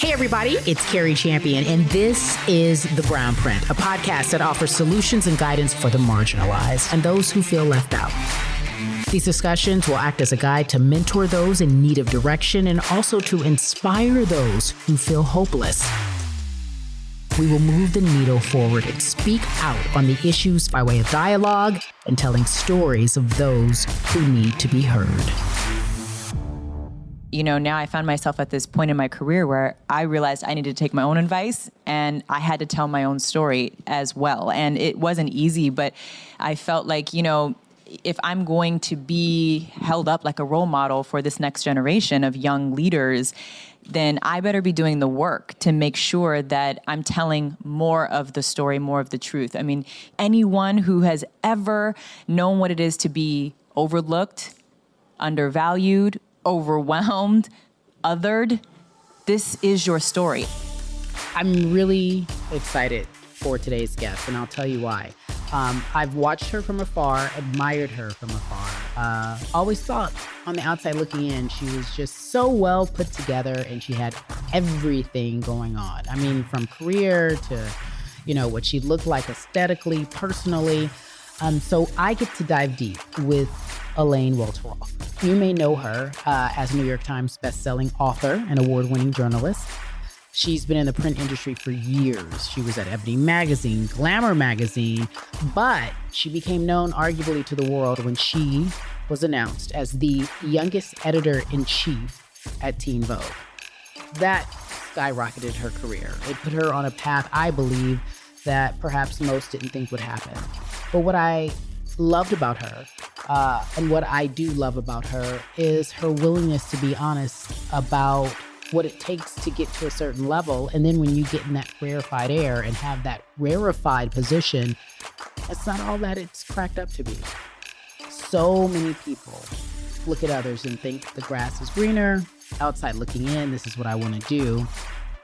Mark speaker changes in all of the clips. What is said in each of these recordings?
Speaker 1: Hey, everybody, it's Cari Champion, and this is The Brown Print, a podcast that offers solutions and guidance for the marginalized and those who feel left out. These discussions will act as a guide to mentor those in need of direction and also to inspire those who feel hopeless. We will move the needle forward and speak out on the issues by way of dialogue and telling stories of those who need to be heard
Speaker 2: you know, now I found myself at this point in my career where I realized I needed to take my own advice and I had to tell my own story as well. And it wasn't easy, but I felt like, you know, if I'm going to be held up like a role model for this next generation of young leaders, then I better be doing the work to make sure that I'm telling more of the story, more of the truth. I mean, anyone who has ever known what it is to be overlooked, undervalued, overwhelmed, othered, this is your story.
Speaker 1: I'm really excited for today's guest, and I'll tell you why. Um, I've watched her from afar, admired her from afar. Uh, always thought on the outside looking in, she was just so well put together and she had everything going on. I mean, from career to, you know, what she looked like aesthetically, personally. Um, so I get to dive deep with Elaine Welteroth. You may know her uh, as a New York Times bestselling author and award winning journalist. She's been in the print industry for years. She was at Ebony Magazine, Glamour Magazine, but she became known arguably to the world when she was announced as the youngest editor in chief at Teen Vogue. That skyrocketed her career. It put her on a path, I believe, that perhaps most didn't think would happen. But what I loved about her uh, and what I do love about her is her willingness to be honest about what it takes to get to a certain level. And then when you get in that rarefied air and have that rarefied position, that's not all that it's cracked up to be. So many people look at others and think the grass is greener, outside looking in, this is what I want to do.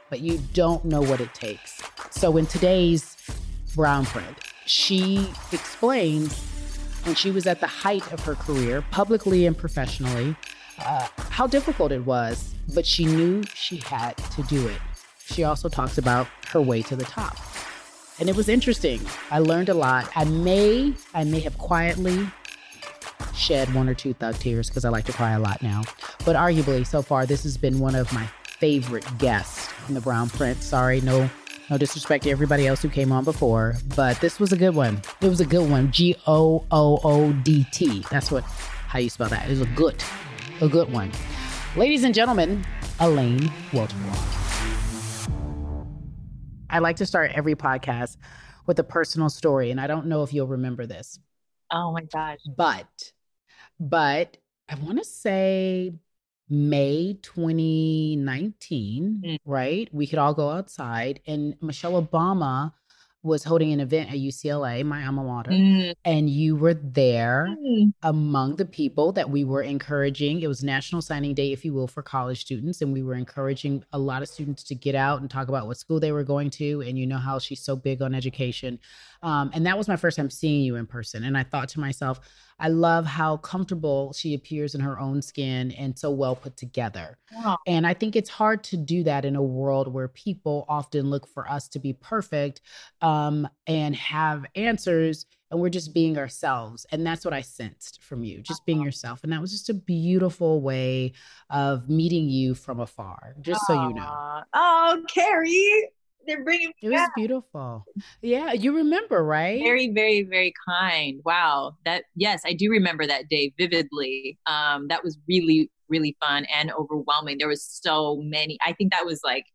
Speaker 1: But you don't know what it takes. So in today's Brown Print, she explains when she was at the height of her career, publicly and professionally, uh, how difficult it was, but she knew she had to do it. She also talks about her way to the top. And it was interesting. I learned a lot. I may, I may have quietly shed one or two thug tears because I like to cry a lot now. But arguably, so far, this has been one of my favorite guests in the Brown Print. Sorry, no no disrespect to everybody else who came on before, but this was a good one. It was a good one. G O O O D T. That's what how you spell that. It was a good, a good one. Ladies and gentlemen, Elaine Welteroth. I like to start every podcast with a personal story, and I don't know if you'll remember this.
Speaker 2: Oh my gosh.
Speaker 1: But, but I want to say May 2019, mm. right? We could all go outside, and Michelle Obama was holding an event at UCLA, my alma mater, mm. and you were there mm. among the people that we were encouraging. It was National Signing Day, if you will, for college students, and we were encouraging a lot of students to get out and talk about what school they were going to. And you know how she's so big on education. Um, and that was my first time seeing you in person. And I thought to myself, I love how comfortable she appears in her own skin and so well put together. Wow. And I think it's hard to do that in a world where people often look for us to be perfect um, and have answers, and we're just being ourselves. And that's what I sensed from you, just being yourself. And that was just a beautiful way of meeting you from afar, just Aww. so you know.
Speaker 3: Oh, Cari they're bringing
Speaker 1: it was beautiful. Yeah you remember right?
Speaker 2: Very very very kind. Wow that yes i do remember that day vividly. Um that was really really fun and overwhelming. There was so many i think that was like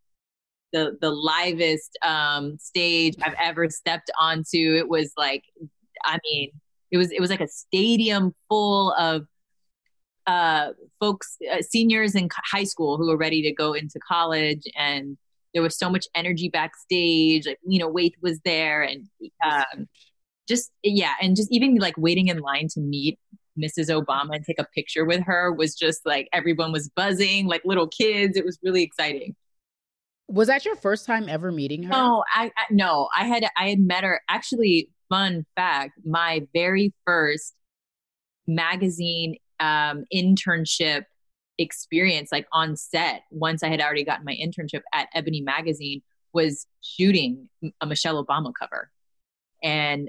Speaker 2: the the livest um stage i've ever stepped onto. It was like i mean it was it was like a stadium full of uh folks uh, seniors in high school who were ready to go into college and there was so much energy backstage like you know Wait was there and um, just yeah and just even like waiting in line to meet mrs obama and take a picture with her was just like everyone was buzzing like little kids. It was really exciting.
Speaker 1: Was that your first time ever meeting her?
Speaker 2: No i, I no i had i had met her. Actually fun fact my very first magazine um, internship experience like on set once i had already gotten my internship at ebony magazine was shooting a michelle obama cover and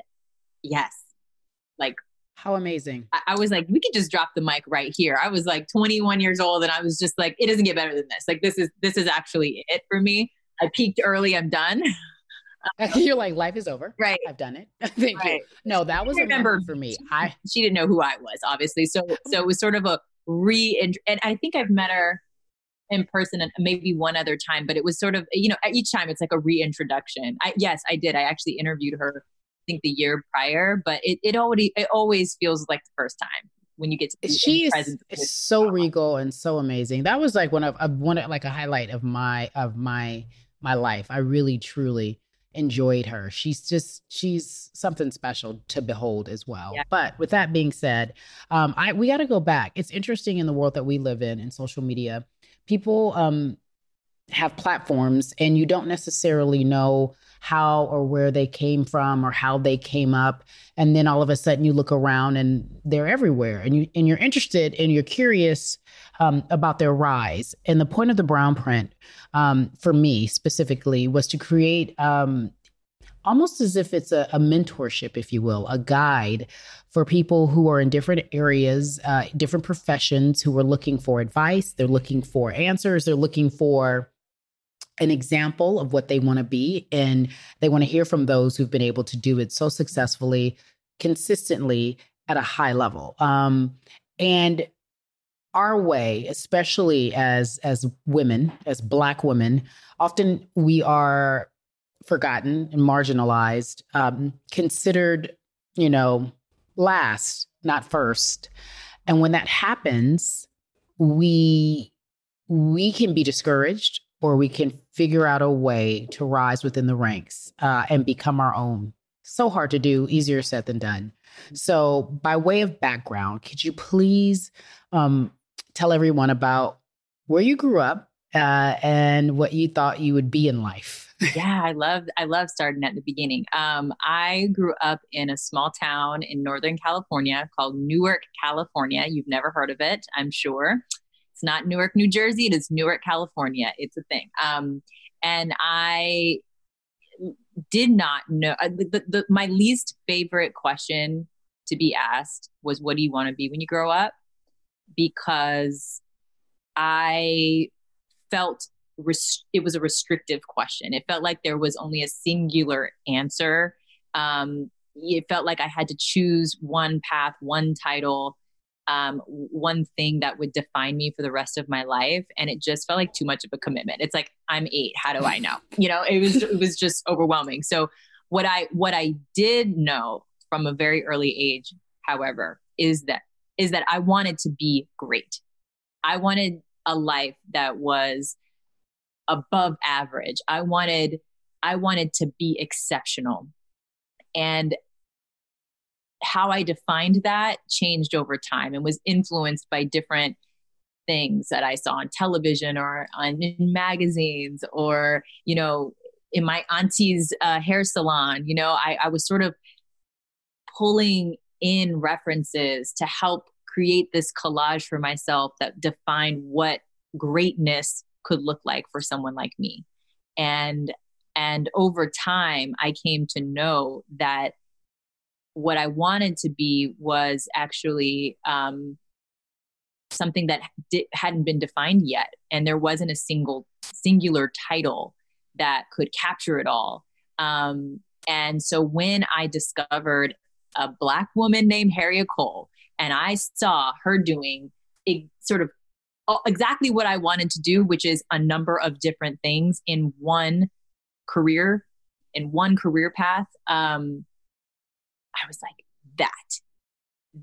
Speaker 2: yes like
Speaker 1: how amazing
Speaker 2: I, I, was like we could just drop the mic right here i was like 21 years old and i was just like it doesn't get better than this like this is this is actually it for me i peaked early i'm done
Speaker 1: You're like, life is over.
Speaker 2: Right.
Speaker 1: I've done it. Thank right. you. No, that was remember for me. I
Speaker 2: she didn't know who I was, obviously. So so it was sort of a re and I think I've met her in person and maybe one other time, but it was sort of you know each time it's like a reintroduction. I yes, I did. I actually interviewed her. I think the year prior, but it it already it always feels like the first time when you get to
Speaker 1: she is so regal and so amazing. That was like one of, of one like a highlight of my of my my life. I really truly enjoyed her. She's just she's something special to behold as well. Yeah. But with that being said, um, I we got to go back. It's interesting in the world that we live in in social media. People um, have platforms, and you don't necessarily know how or where they came from or how they came up. And then all of a sudden you look around and they're everywhere and you and you're interested and you're curious um, about their rise. And the point of the brown print um, for me specifically was to create um, almost as if it's a, a, mentorship if you will a guide for people who are in different areas uh, different professions who are looking for advice. They're looking for answers. They're looking for an example of what they want to be and they want to hear from those who've been able to do it so successfully consistently at a high level. Um, and our way especially as as women as black women often we are forgotten and marginalized um, considered you know last not first. And when that happens we we can be discouraged or we can figure out a way to rise within the ranks uh, and become our own. So hard to do, easier said than done. So, by way of background, could you please um, tell everyone about where you grew up uh, and what you thought you would be in life?
Speaker 2: yeah, I love I love starting at the beginning. Um, I grew up in a small town in Northern California called Newark, California. You've never heard of it, I'm sure. It's not Newark, New Jersey. It is Newark, California. It's a thing. Um, and I did not know uh, the, the, my least favorite question to be asked was, "What do you want to be when you grow up?" Because I felt rest- it was a restrictive question. It felt like there was only a singular answer. Um, it felt like I had to choose one path, one title, um, one thing that would define me for the rest of my life. And it just felt like too much of a commitment. It's like i'm eight. How do i know? You know it was it was just overwhelming. So what i what i did know from a very early age however is that is that i wanted to be great. I wanted a life that was above average. I wanted i wanted to be exceptional. And how I defined that changed over time and was influenced by different things that I saw on television or on in magazines or, you know, in my auntie's uh, hair salon. You know, I, I was sort of pulling in references to help create this collage for myself that defined what greatness could look like for someone like me. And and over time I came to know that what I wanted to be was actually um, something that di- hadn't been defined yet, and there wasn't a single singular title that could capture it all. Um, and so when I discovered a black woman named Harriette Cole, and I saw her doing a, sort of exactly what I wanted to do, which is a number of different things in one career, in one career path. Um, I was like, that,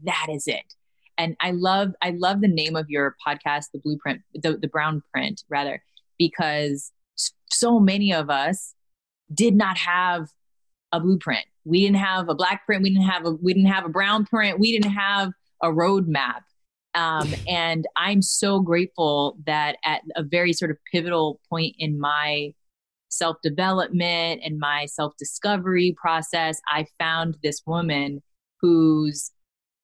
Speaker 2: that is it. And I love, I love the name of your podcast, the blueprint, the, the brown print rather, because so many of us did not have a blueprint. We didn't have a black print. We didn't have a, we didn't have a brown print. We didn't have a roadmap. Um, and I'm so grateful that at a very sort of pivotal point in my self development and my self discovery process, I found this woman whose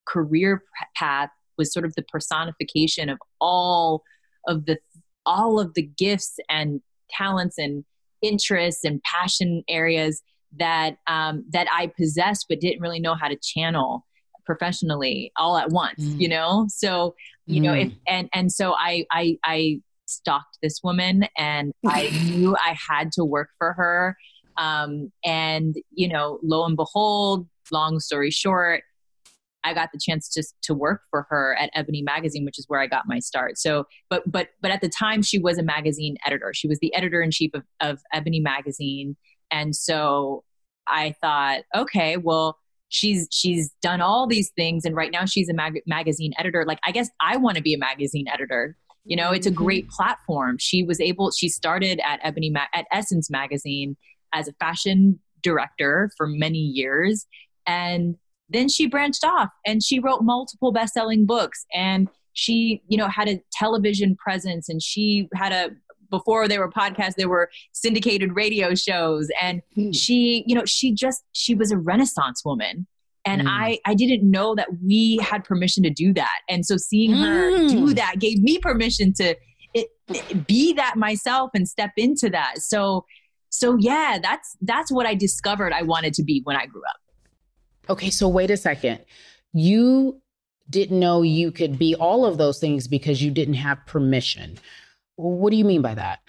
Speaker 2: career path was sort of the personification of all of the all of the gifts and talents and interests and passion areas that um, that I possessed but didn't really know how to channel professionally all at once mm. you know so you mm. know if, mm. and and so I I I stalked this woman and I knew I had to work for her um, and you know lo and behold long story short I got the chance just to work for her at Ebony magazine, which is where I got my start. So, but but but at the time, she was a magazine editor. She was the editor in chief of, of Ebony magazine, and so I thought, okay, well, she's she's done all these things, and right now she's a mag- magazine editor. Like, I guess I want to be a magazine editor. You know, it's a mm-hmm. great platform. She was able. She started at Ebony Ma- at Essence magazine as a fashion director for many years, and then she branched off and she wrote multiple best-selling books and she you know had a television presence and she had a before there were podcasts there were syndicated radio shows and mm. she you know she just she was a renaissance woman and mm. i i didn't know that we had permission to do that and so seeing her mm. do that gave me permission to it, it, be that myself and step into that so so yeah that's that's what i discovered i wanted to be when i grew up
Speaker 1: Okay, so wait a second. You didn't know you could be all of those things because you didn't have permission. What do you mean by that?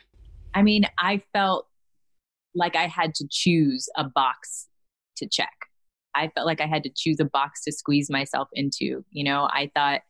Speaker 2: I mean, I felt like I had to choose a box to check. I felt like I had to choose a box to squeeze myself into. You know, I thought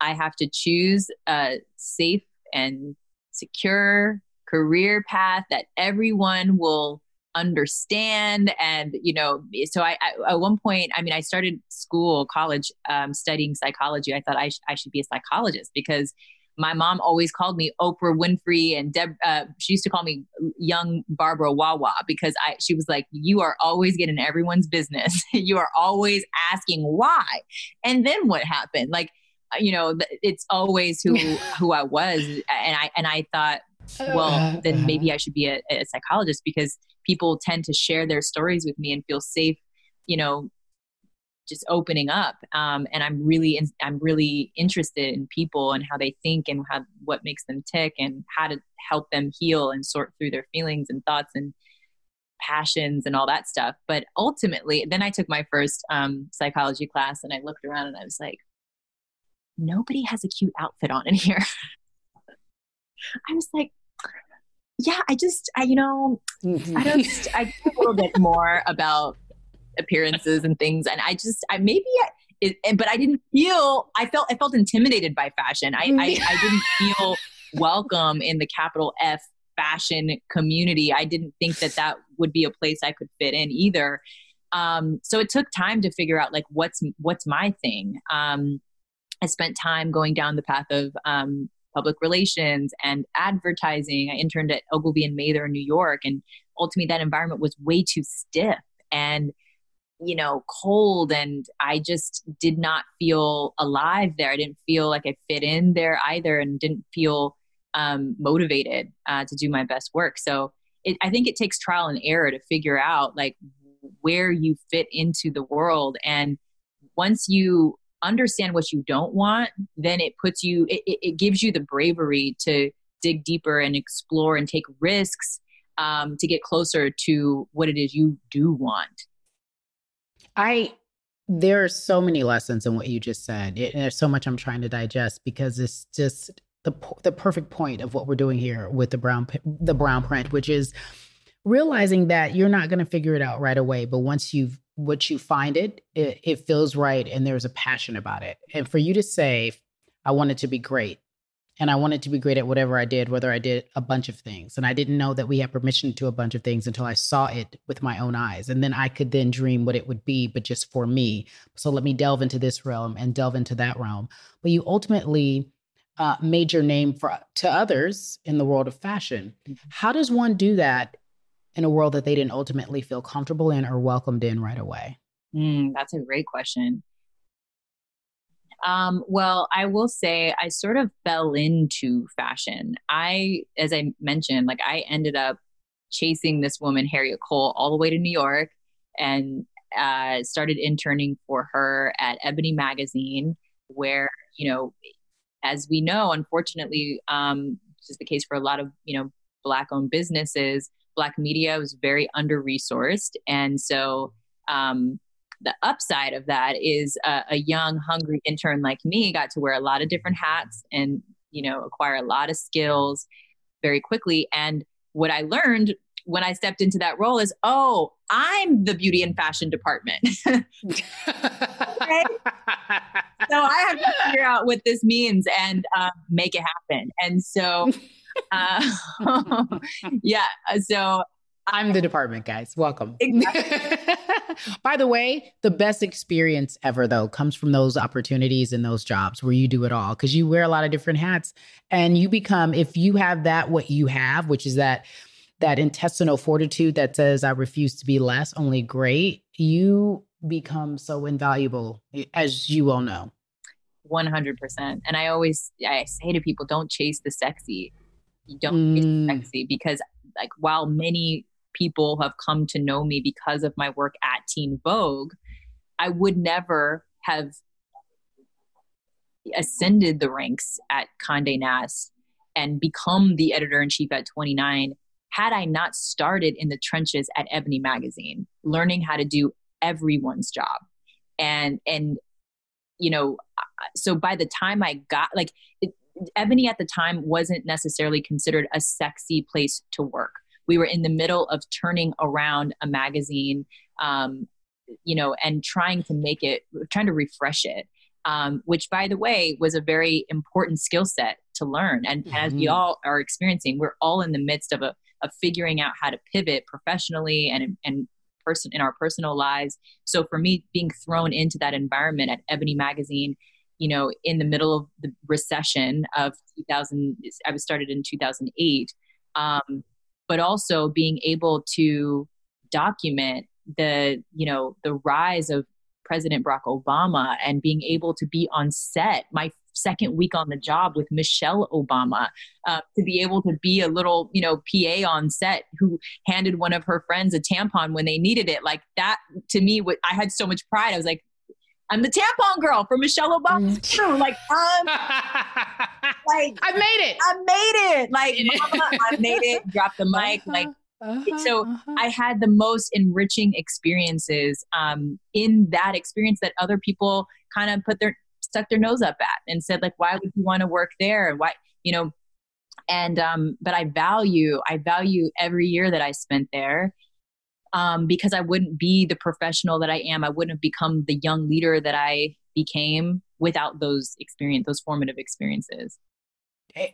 Speaker 2: I have to choose a safe and secure career path that everyone will understand and you know so I, I, at one point i mean i started school college um, studying psychology i thought I, sh- I should be a psychologist because my mom always called me oprah winfrey and deb uh, she used to call me young barbara wawa because i she was like you are always getting everyone's business. You are always asking why. And then what happened? Like uh, you know it's always who who i was and i and i thought well uh, then uh-huh. maybe i should be a, a psychologist because people tend to share their stories with me and feel safe, you know, just opening up. Um, and I'm really, in, I'm really interested in people and how they think and how, what makes them tick and how to help them heal and sort through their feelings and thoughts and passions and all that stuff. But ultimately, then I took my first um, psychology class and I looked around and I was like, nobody has a cute outfit on in here. I was like, yeah, I just, I, you know, mm-hmm. I don't, I think a little bit more about appearances and things. And I just, I maybe, I, it, but I didn't feel, I felt, I felt intimidated by fashion. I, I, I didn't feel welcome in the capital F fashion community. I didn't think that that would be a place I could fit in either. Um, so it took time to figure out like what's what's my thing. Um, I spent time going down the path of um, public relations and advertising. I interned at Ogilvy and Mather in New York, and ultimately that environment was way too stiff and you know cold and i just did not feel alive there. I didn't feel like i fit in there either and didn't feel um, motivated uh, to do my best work. So it, i think it takes trial and error to figure out like where you fit into the world. And once you understand what you don't want, then it puts you, it, it gives you the bravery to dig deeper and explore and take risks um, to get closer to what it is you do want.
Speaker 1: I, there are so many lessons in what you just said. It, there's so much I'm trying to digest because it's just the the perfect point of what we're doing here with the brown the brown print, which is realizing that you're not going to figure it out right away, but once you've what you find it, it, it feels right and there's a passion about it. And for you to say, I want it to be great. And I wanted to be great at whatever I did, whether I did a bunch of things. And I didn't know that we had permission to a bunch of things until I saw it with my own eyes. And then I could then dream what it would be, but just for me. So let me delve into this realm and delve into that realm. But you ultimately uh, made your name for to others in the world of fashion. Mm-hmm. How does one do that in a world that they didn't ultimately feel comfortable in or welcomed in right away?
Speaker 2: Mm, that's a great question. Um, well, I will say I sort of fell into fashion. I, as I mentioned, like I ended up chasing this woman, Harriette Cole, all the way to New York and uh, started interning for her at Ebony Magazine, where, you know, as we know, unfortunately, um, which is the case for a lot of you know black owned businesses, black media was very under resourced, and so um, the upside of that is a, a young, hungry intern like me got to wear a lot of different hats and you know acquire a lot of skills very quickly. And what I learned when I stepped into that role is, oh, I'm the beauty and fashion department. okay? so I have to figure out what this means and uh, make it happen. And so, uh, yeah, so
Speaker 1: I'm the department, guys. Welcome. Exactly. By the way, the best experience ever, though, comes from those opportunities and those jobs where you do it all because you wear a lot of different hats and you become, if you have that, what you have, which is that that intestinal fortitude that says I refuse to be less, only great, you become so invaluable, as you all know.
Speaker 2: 100%. And I always I say to people, don't chase the sexy. You don't mm. chase the mm. sexy because like while many people have come to know me because of my work at Teen Vogue, I would never have ascended the ranks at Condé Nast and become the editor in chief at 29 had I not started in the trenches at Ebony magazine, learning how to do everyone's job. And and you know, so by the time I got like it, Ebony at the time wasn't necessarily considered a sexy place to work we were in the middle of turning around a magazine um, you know and trying to make it trying to refresh it um, which by the way was a very important skill set to learn and, mm-hmm. as we mm-hmm. all are experiencing we're all in the midst of a of figuring out how to pivot professionally and and person in our personal lives so for me being thrown into that environment at ebony magazine you know in the middle of the recession of 2000 i was started in 2008 um, but also being able to document the you know the rise of president barack obama and being able to be on set my second week on the job with michelle obama uh, to be able to be a little you know pa on set who handed one of her friends a tampon when they needed it. Like that to me what i had so much pride. I was like I'm the tampon girl for Michelle Obama. Mm. Like, um,
Speaker 1: like I made it.
Speaker 2: I made it. Like, mama, I made it. Drop the mic. Uh-huh, like, uh-huh, so uh-huh. I had the most enriching experiences um, in that experience that other people kind of put their stuck their nose up at and said like, why would you want to work there? And why, you know, and um, but I value I value every year that I spent there um, because I wouldn't be the professional that I am. I wouldn't have become the young leader that I became without those experience, those formative experiences.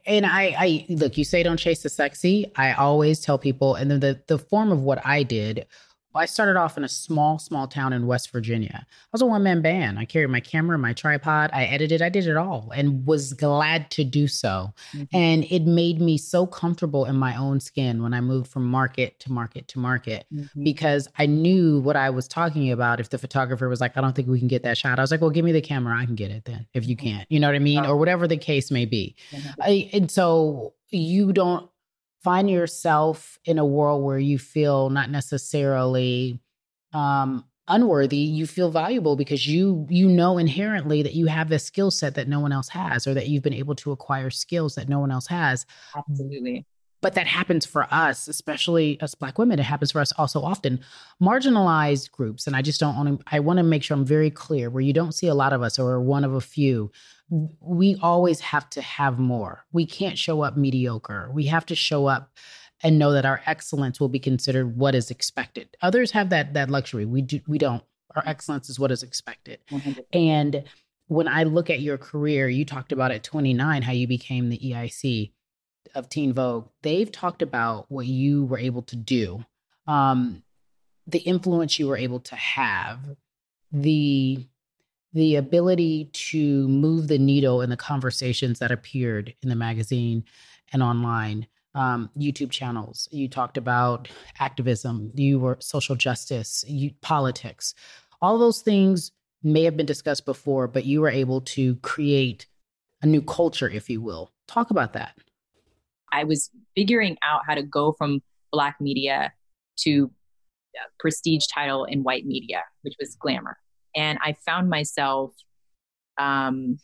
Speaker 1: And I, I look, you say don't chase the sexy. I always tell people, and then the the form of what I did I started off in a small, small town in West Virginia. I was a one man band. I carried my camera, my tripod, I edited, I did it all and was glad to do so. Mm-hmm. And it made me so comfortable in my own skin when I moved from market to market to market mm-hmm. because I knew what I was talking about. If the photographer was like, I don't think we can get that shot, I was like, well, give me the camera. I can get it then if you mm-hmm. can't. You know what I mean? Or whatever the case may be. I, and so you don't find yourself in a world where you feel not necessarily um, unworthy you feel valuable because you you know inherently that you have this skill set that no one else has or that you've been able to acquire skills that no one else has.
Speaker 2: Absolutely.
Speaker 1: But that happens for us especially as black women it happens for us also often. Marginalized groups and i just don't want to i want to make sure i'm very clear where you don't see a lot of us or one of a few we always have to have more. We can't show up mediocre. We have to show up and know that our excellence will be considered what is expected. Others have that that luxury. We do we don't. Our excellence is what is expected. 100%. And when I look at your career, you talked about at 29 how you became the EIC of Teen Vogue. They've talked about what you were able to do, um, the influence you were able to have, the the ability to move the needle in the conversations that appeared in the magazine and online um, youtube channels. You talked about activism you were social justice you, politics. All those things may have been discussed before but you were able to create a new culture if you will. Talk about that.
Speaker 2: I was figuring out how to go from black media to prestige title in white media which was glamour and I found myself um,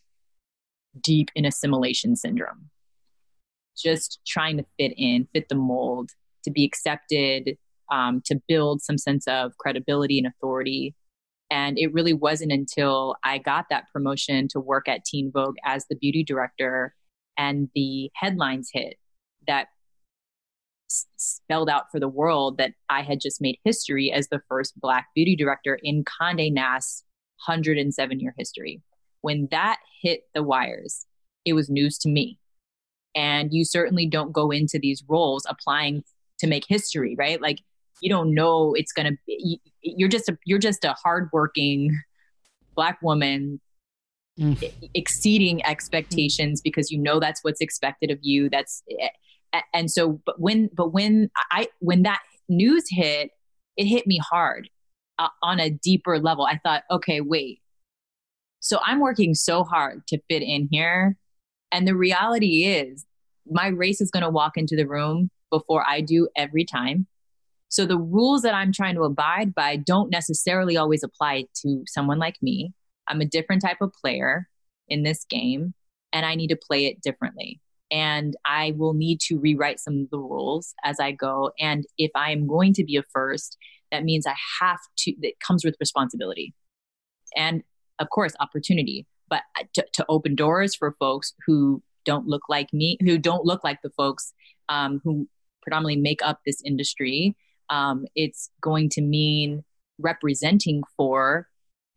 Speaker 2: deep in assimilation syndrome. Just trying to fit in, fit the mold, to be accepted, um, to build some sense of credibility and authority. And it really wasn't until I got that promotion to work at Teen Vogue as the beauty director and the headlines hit that spelled out for the world that I had just made history as the first Black beauty director in Conde Nast 107 year history. When that hit the wires, it was news to me. And you certainly don't go into these roles applying to make history, right? Like you don't know it's going to be you're just a you're just a hardworking black woman mm. exceeding expectations because you know that's what's expected of you that's and so but when but when i when that news hit it hit me hard uh, on a deeper level. I thought okay wait. So i'm working so hard to fit in here. And the reality is my race is going to walk into the room before i do every time. So the rules that i'm trying to abide by don't necessarily always apply to someone like me. I'm a different type of player in this game and i need to play it differently and I will need to rewrite some of the rules as I go. And if I am going to be a first, that means I have to, that comes with responsibility and, of course, opportunity, but to, to open doors for folks who don't look like me, who don't look like the folks um, who predominantly make up this industry. Um, it's going to mean representing for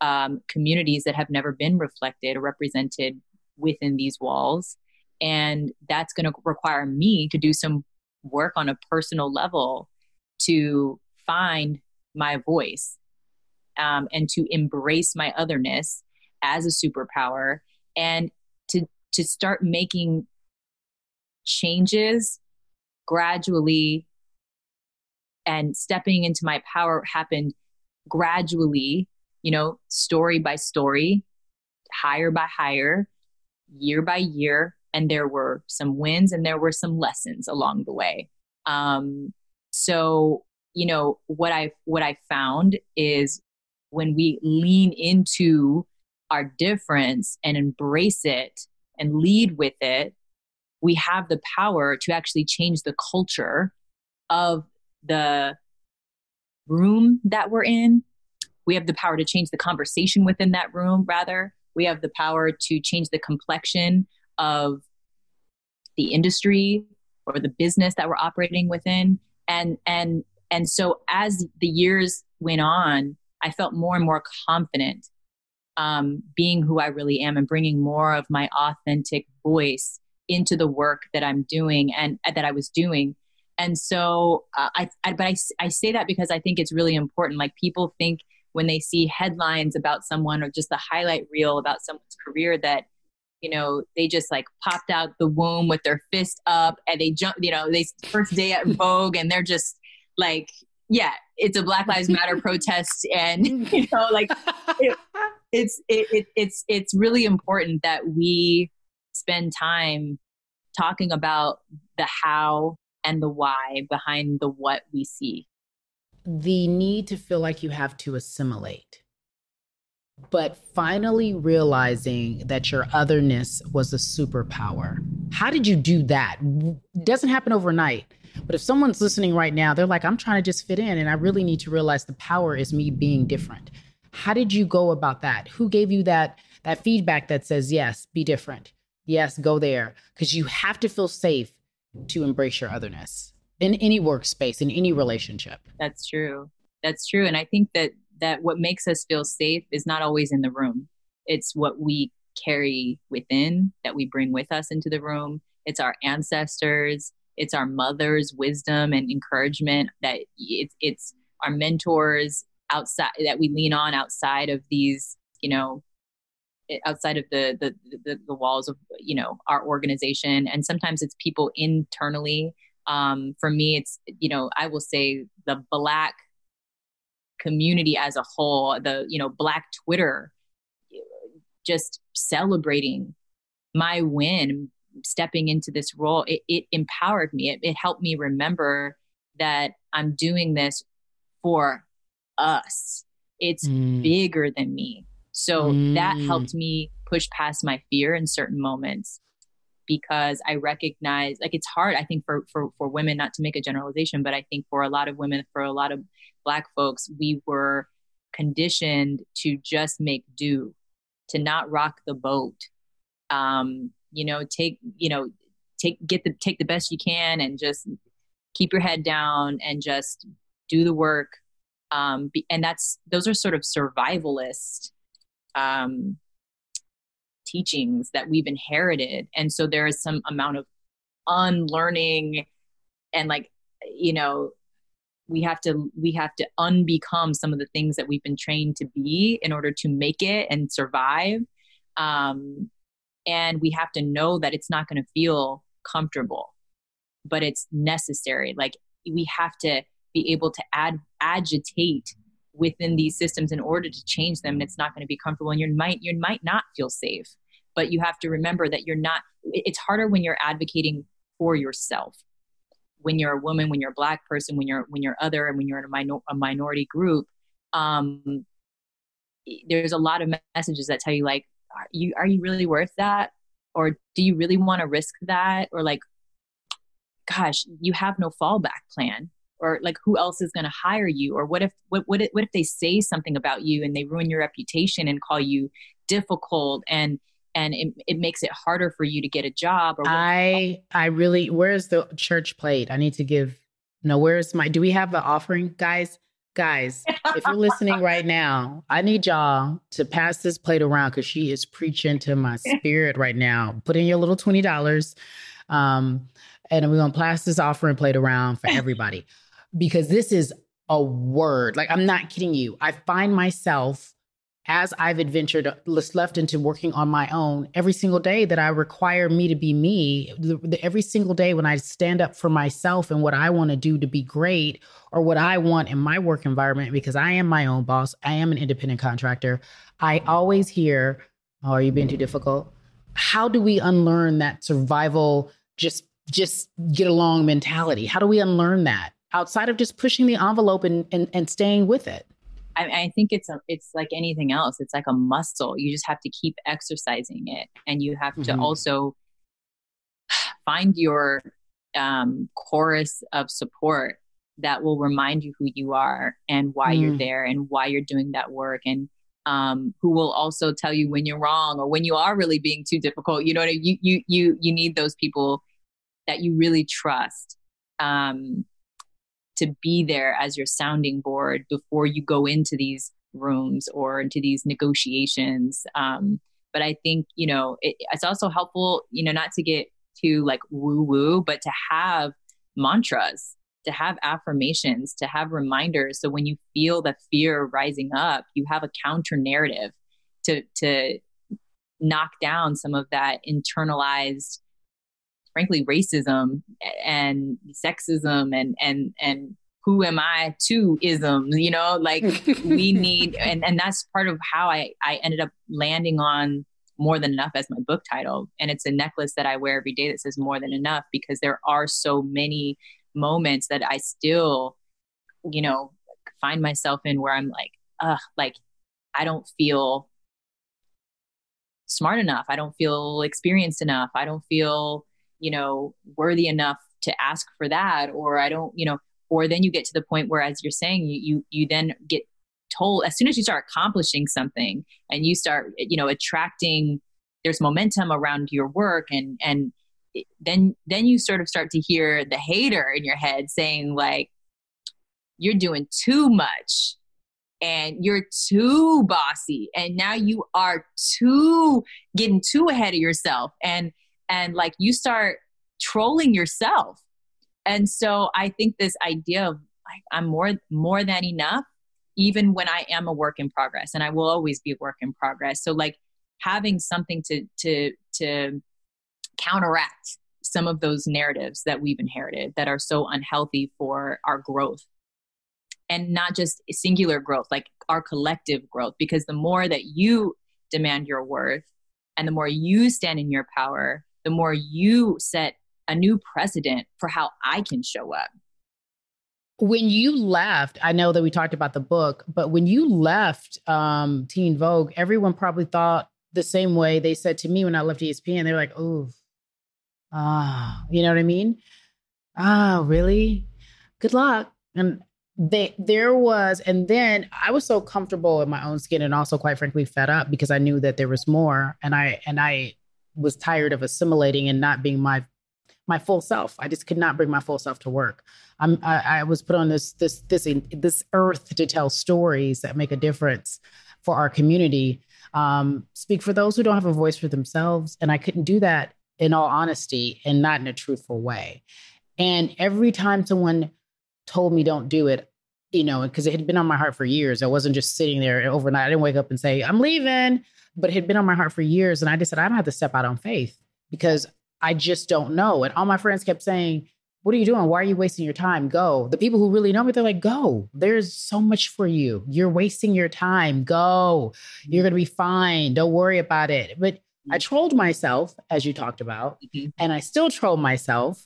Speaker 2: um, communities that have never been reflected or represented within these walls and that's going to require me to do some work on a personal level to find my voice um, and to embrace my otherness as a superpower and to to start making changes gradually and stepping into my power happened gradually you know story by story hire by hire year by year and there were some wins and there were some lessons along the way. Um, so you know what i what i found is when we lean into our difference and embrace it and lead with it we have the power to actually change the culture of the room that we're in. We have the power to change the conversation within that room rather. We have the power to change the complexion of the industry or the business that we're operating within. And and and so as the years went on i felt more and more confident um, being who i really am and bringing more of my authentic voice into the work that i'm doing and that i was doing. And so uh, I, I but I, I say that because i think it's really important. Like people think when they see headlines about someone or just the highlight reel about someone's career that you know, they just like popped out the womb with their fist up and they jump, you know, they first day at Vogue and they're just like, yeah, it's a Black Lives Matter protest. And, you know, like it, it's, it, it, it's, it's really important that we spend time talking about the how and the why behind the what we see.
Speaker 1: The need to feel like you have to assimilate but finally realizing that your otherness was a superpower. How did you do that? It doesn't happen overnight. But if someone's listening right now, they're like, I'm trying to just fit in, and I really need to realize the power is me being different. How did you go about that? Who gave you that that feedback that says, yes, be different? Yes, go there. Because you have to feel safe to embrace your otherness in any workspace, in any relationship.
Speaker 2: That's true. That's true. And I think that that what makes us feel safe is not always in the room. It's what we carry within that we bring with us into the room. It's our ancestors, it's our mother's wisdom and encouragement that it's it's our mentors outside that we lean on outside of these, you know, outside of the, the the the, walls of you know our organization and sometimes it's people internally um, for me it's you know i will say the black community as a whole, the, you know, Black Twitter, just celebrating my win, stepping into this role, it, it empowered me. It, it helped me remember that I'm doing this for us. It's mm. bigger than me. So mm. that helped me push past my fear in certain moments because I recognize like it's hard I think for for for women not to make a generalization but I think for a lot of women for a lot of black folks we were conditioned to just make do to not rock the boat. Um you know take you know take get the take the best you can and just keep your head down and just do the work. Um be, and that's those are sort of survivalist um teachings that we've inherited. And so there is some amount of unlearning and like you know we have to we have to unbecome some of the things that we've been trained to be in order to make it and survive. Um and we have to know that it's not going to feel comfortable but it's necessary. Like we have to be able to agitate within these systems in order to change them and it's not going to be comfortable and you might you might not feel safe. But you have to remember that you're not it's harder when you're advocating for yourself when you're a woman when you're a black person when you're when you're other and when you're in a, minor, a minority group um there's a lot of messages that tell you like are you are you really worth that? Or do you really want to risk that? Or like gosh you have no fallback plan. Or like who else is going to hire you? Or what if what what if, what if they say something about you and they ruin your reputation and call you difficult and and it, it makes it harder for you to get a job or
Speaker 1: i i really where's the church plate i need to give no where's my do we have the offering guys guys if you're listening right now i need y'all to pass this plate around because she is preaching to my spirit right now put in your little $20 um and we're gonna pass this offering plate around for everybody because this is a word. Like, I'm not kidding you. I find myself as I've adventured uh, left into working on my own every single day that I require me to be me, the, the, every single day when I stand up for myself and what I want to do to be great or what I want in my work environment, because I am my own boss, I am an independent contractor. I always hear, Oh, are you being too difficult? How do we unlearn that survival, just just get along mentality? How do we unlearn that? outside of just pushing the envelope and, and, and staying with it?
Speaker 2: I, I, think it's a, it's like anything else. It's like a muscle. You just have to keep exercising it, and you have mm-hmm. to also find your um, chorus of support that will remind you who you are and why mm. you're there and why you're doing that work and um, who will also tell you when you're wrong or when you are really being too difficult. You know, you you you you need those people that you really trust. Um, to be there as your sounding board before you go into these rooms or into these negotiations. Um, but I think, you know, it, it's also helpful, you know, not to get too like woo woo, but to have mantras, to have affirmations, to have reminders. So when you feel the fear rising up, you have a counter narrative to, to knock down some of that internalized frankly racism and sexism and and and who am I to isms, you know, like we need, and, and that's part of how I, I ended up landing on more than enough as my book title. And it's a necklace that I wear every day that says more than enough because there are so many moments that I still, you know, find myself in where I'm like, ugh, like I don't feel smart enough. I don't feel experienced enough. I don't feel you know, worthy enough to ask for that, or I don't, you know, or then you get to the point where, as you're saying, you you, you then get told as soon as you start accomplishing something and you start, you know, attracting, there's momentum around your work, and and then then you sort of start to hear the hater in your head saying like, you're doing too much and you're too bossy and now you are too getting too ahead of yourself. And and like you start trolling yourself. And so i think this idea of like i'm more more than enough even when i am a work in progress and i will always be a work in progress. So like having something to to to counteract some of those narratives that we've inherited that are so unhealthy for our growth. And not just singular growth like our collective growth because the more that you demand your worth and the more you stand in your power the more you set a new precedent for how I can show up.
Speaker 1: when you left, I know that we talked about the book, but when you left um, Teen Vogue, everyone probably thought the same way they said to me when I left ESPN. They were like, "Oh, ah," you know what I mean? Ah, really? Good luck. And they there was, and then I was so comfortable in my own skin, and also quite frankly fed up because I knew that there was more, and I and I was tired of assimilating and not being my my full self. I just could not bring my full self to work. I'm, I, I was put on this this this this earth to tell stories that make a difference for our community. Um, speak for those who don't have a voice for themselves, and I couldn't do that in all honesty and not in a truthful way. And every time someone told me don't do it, you know, because it had been on my heart for years. I wasn't just sitting there overnight. I didn't wake up and say I'm leaving, but it had been on my heart for years, and I just said I don't have to step out on faith because I just don't know. And all my friends kept saying, What are you doing? Why are you wasting your time? Go. The people who really know me, they're like, Go. There's so much for you. You're wasting your time. Go. You're going to be fine. Don't worry about it. But I mm-hmm. trolled myself, as you talked about, mm-hmm. and I still troll myself,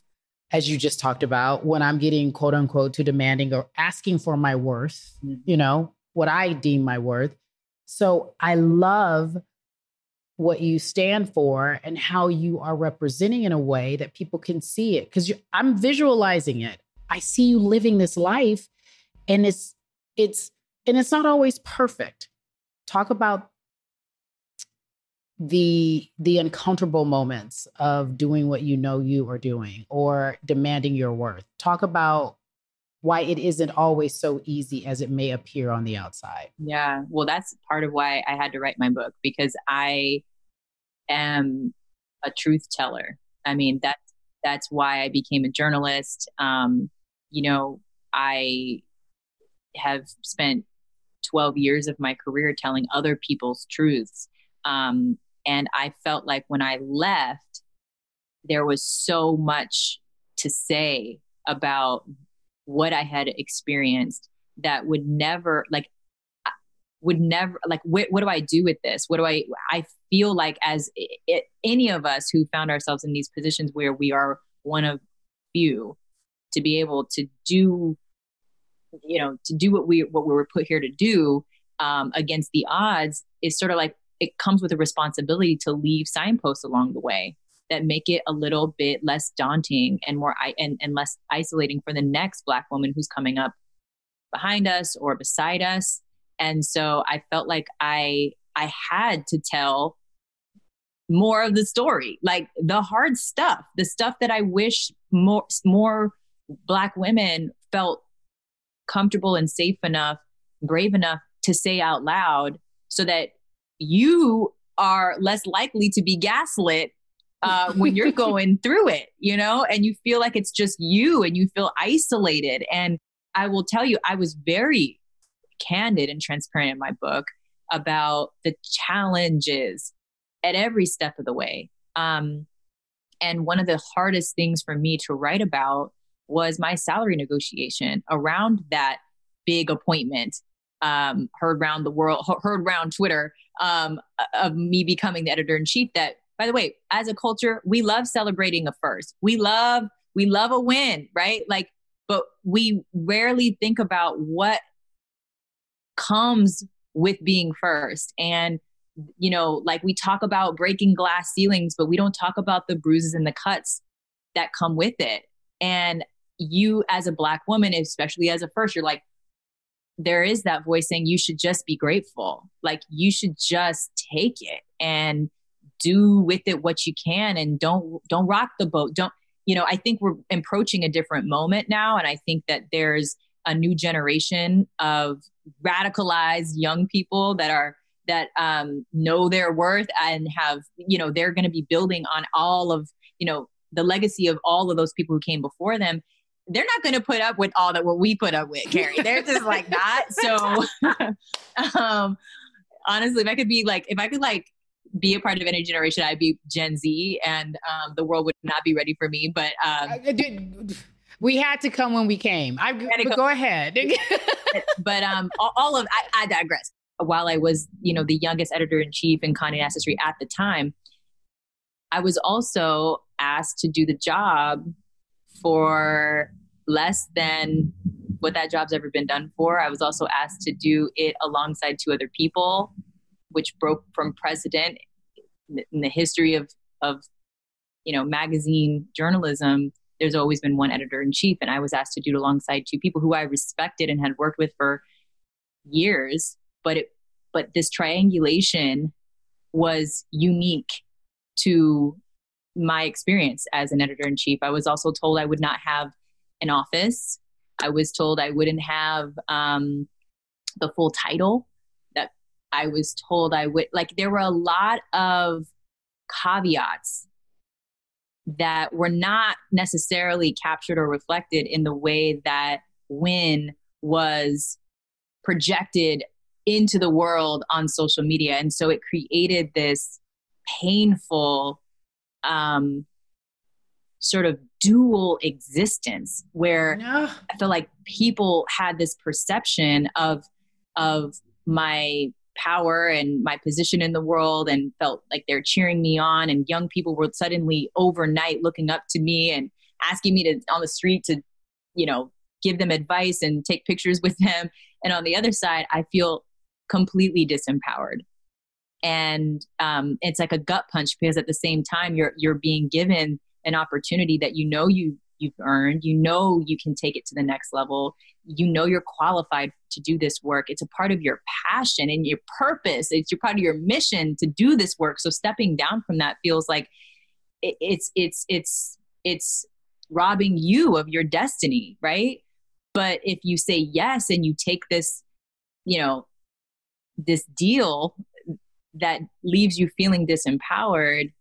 Speaker 1: as you just talked about, when I'm getting quote unquote too demanding or asking for my worth, mm-hmm. you know, what I deem my worth. So I love what you stand for and how you are representing in a way that people can see it because i'm visualizing it. I see you living this life and it's it's and it's not always perfect. Talk about the the uncomfortable moments of doing what you know you are doing or demanding your worth. Talk about why it isn't always so easy as it may appear on the outside.
Speaker 2: Yeah. Well, that's part of why I had to write my book because I am a truth teller. I mean, that's that's why I became a journalist. Um, you know, I have spent 12 years of my career telling other people's truths. Um, and I felt like when I left, there was so much to say about what I had experienced that would never like would never like what, what do I do with this? What do I I feel like as it, any of us who found ourselves in these positions where we are one of few to be able to do you know to do what we what we were put here to do um, against the odds is sort of like it comes with a responsibility to leave signposts along the way that make it a little bit less daunting and more and, and less isolating for the next black woman who's coming up behind us or beside us. And so i felt like i i had to tell more of the story like the hard stuff the stuff that i wish more more black women felt comfortable and safe enough brave enough to say out loud so that you are less likely to be gaslit uh, when you're going through it, you know, and you feel like it's just you and you feel isolated. And I will tell you, I was very candid and transparent in my book about the challenges at every step of the way. Um, and one of the hardest things for me to write about was my salary negotiation around that big appointment um, heard around the world, heard around Twitter um, of me becoming the editor in chief. That, by the way, as a culture, we love celebrating a first. We love we love a win, right? Like, but we rarely think about what comes with being first. And you know, like we talk about breaking glass ceilings, but we don't talk about the bruises and the cuts that come with it. And you, as a Black woman, especially as a first, you're like, there is that voice saying you should just be grateful. Like you should just take it and do with it what you can and don't don't rock the boat. Don't you know, I think we're approaching a different moment now and I think that there's a new generation of radicalized young people that are that um, know their worth and have you know they're going to be building on all of you know the legacy of all of those people who came before them they're not going to put up with all that what we put up with, Cari. They're just like that. So, um, honestly, if I could be like, if I could like be a part of any generation, I'd be Gen Z, and um, the world would not be ready for me. But um,
Speaker 1: we had to come when we came. I but go ahead.
Speaker 2: but um, all of I, I digress. While I was, you know, the youngest editor in chief in Condé Nast History at the time, I was also asked to do the job for less than what that job's ever been done for. I was also asked to do it alongside two other people, which broke from precedent in the history of of you know magazine journalism. There's always been one editor in chief, and I was asked to do it alongside two people who I respected and had worked with for years. But it but this triangulation was unique to my experience as an editor in chief. I was also told I would not have an office. I was told I wouldn't have um, the full title. I was told I would like. There were a lot of caveats that were not necessarily captured or reflected in the way that WIN was projected into the world on social media. And so it created this painful um, sort of dual existence where no. I feel like people had this perception of of my power and my position in the world and felt like they're cheering me on. And young people were suddenly overnight looking up to me and asking me to on the street to you know give them advice and take pictures with them. And on the other side i feel completely disempowered. And um, it's like a gut punch because at the same time you're you're being given an opportunity that you know you you've earned you know you can take it to the next level. You know you're qualified to do this work. It's a part of your passion and your purpose. It's your part of your mission to do this work. So stepping down from that feels like it's it's it's it's robbing you of your destiny right? But if you say yes and you take this you know this deal that leaves you feeling disempowered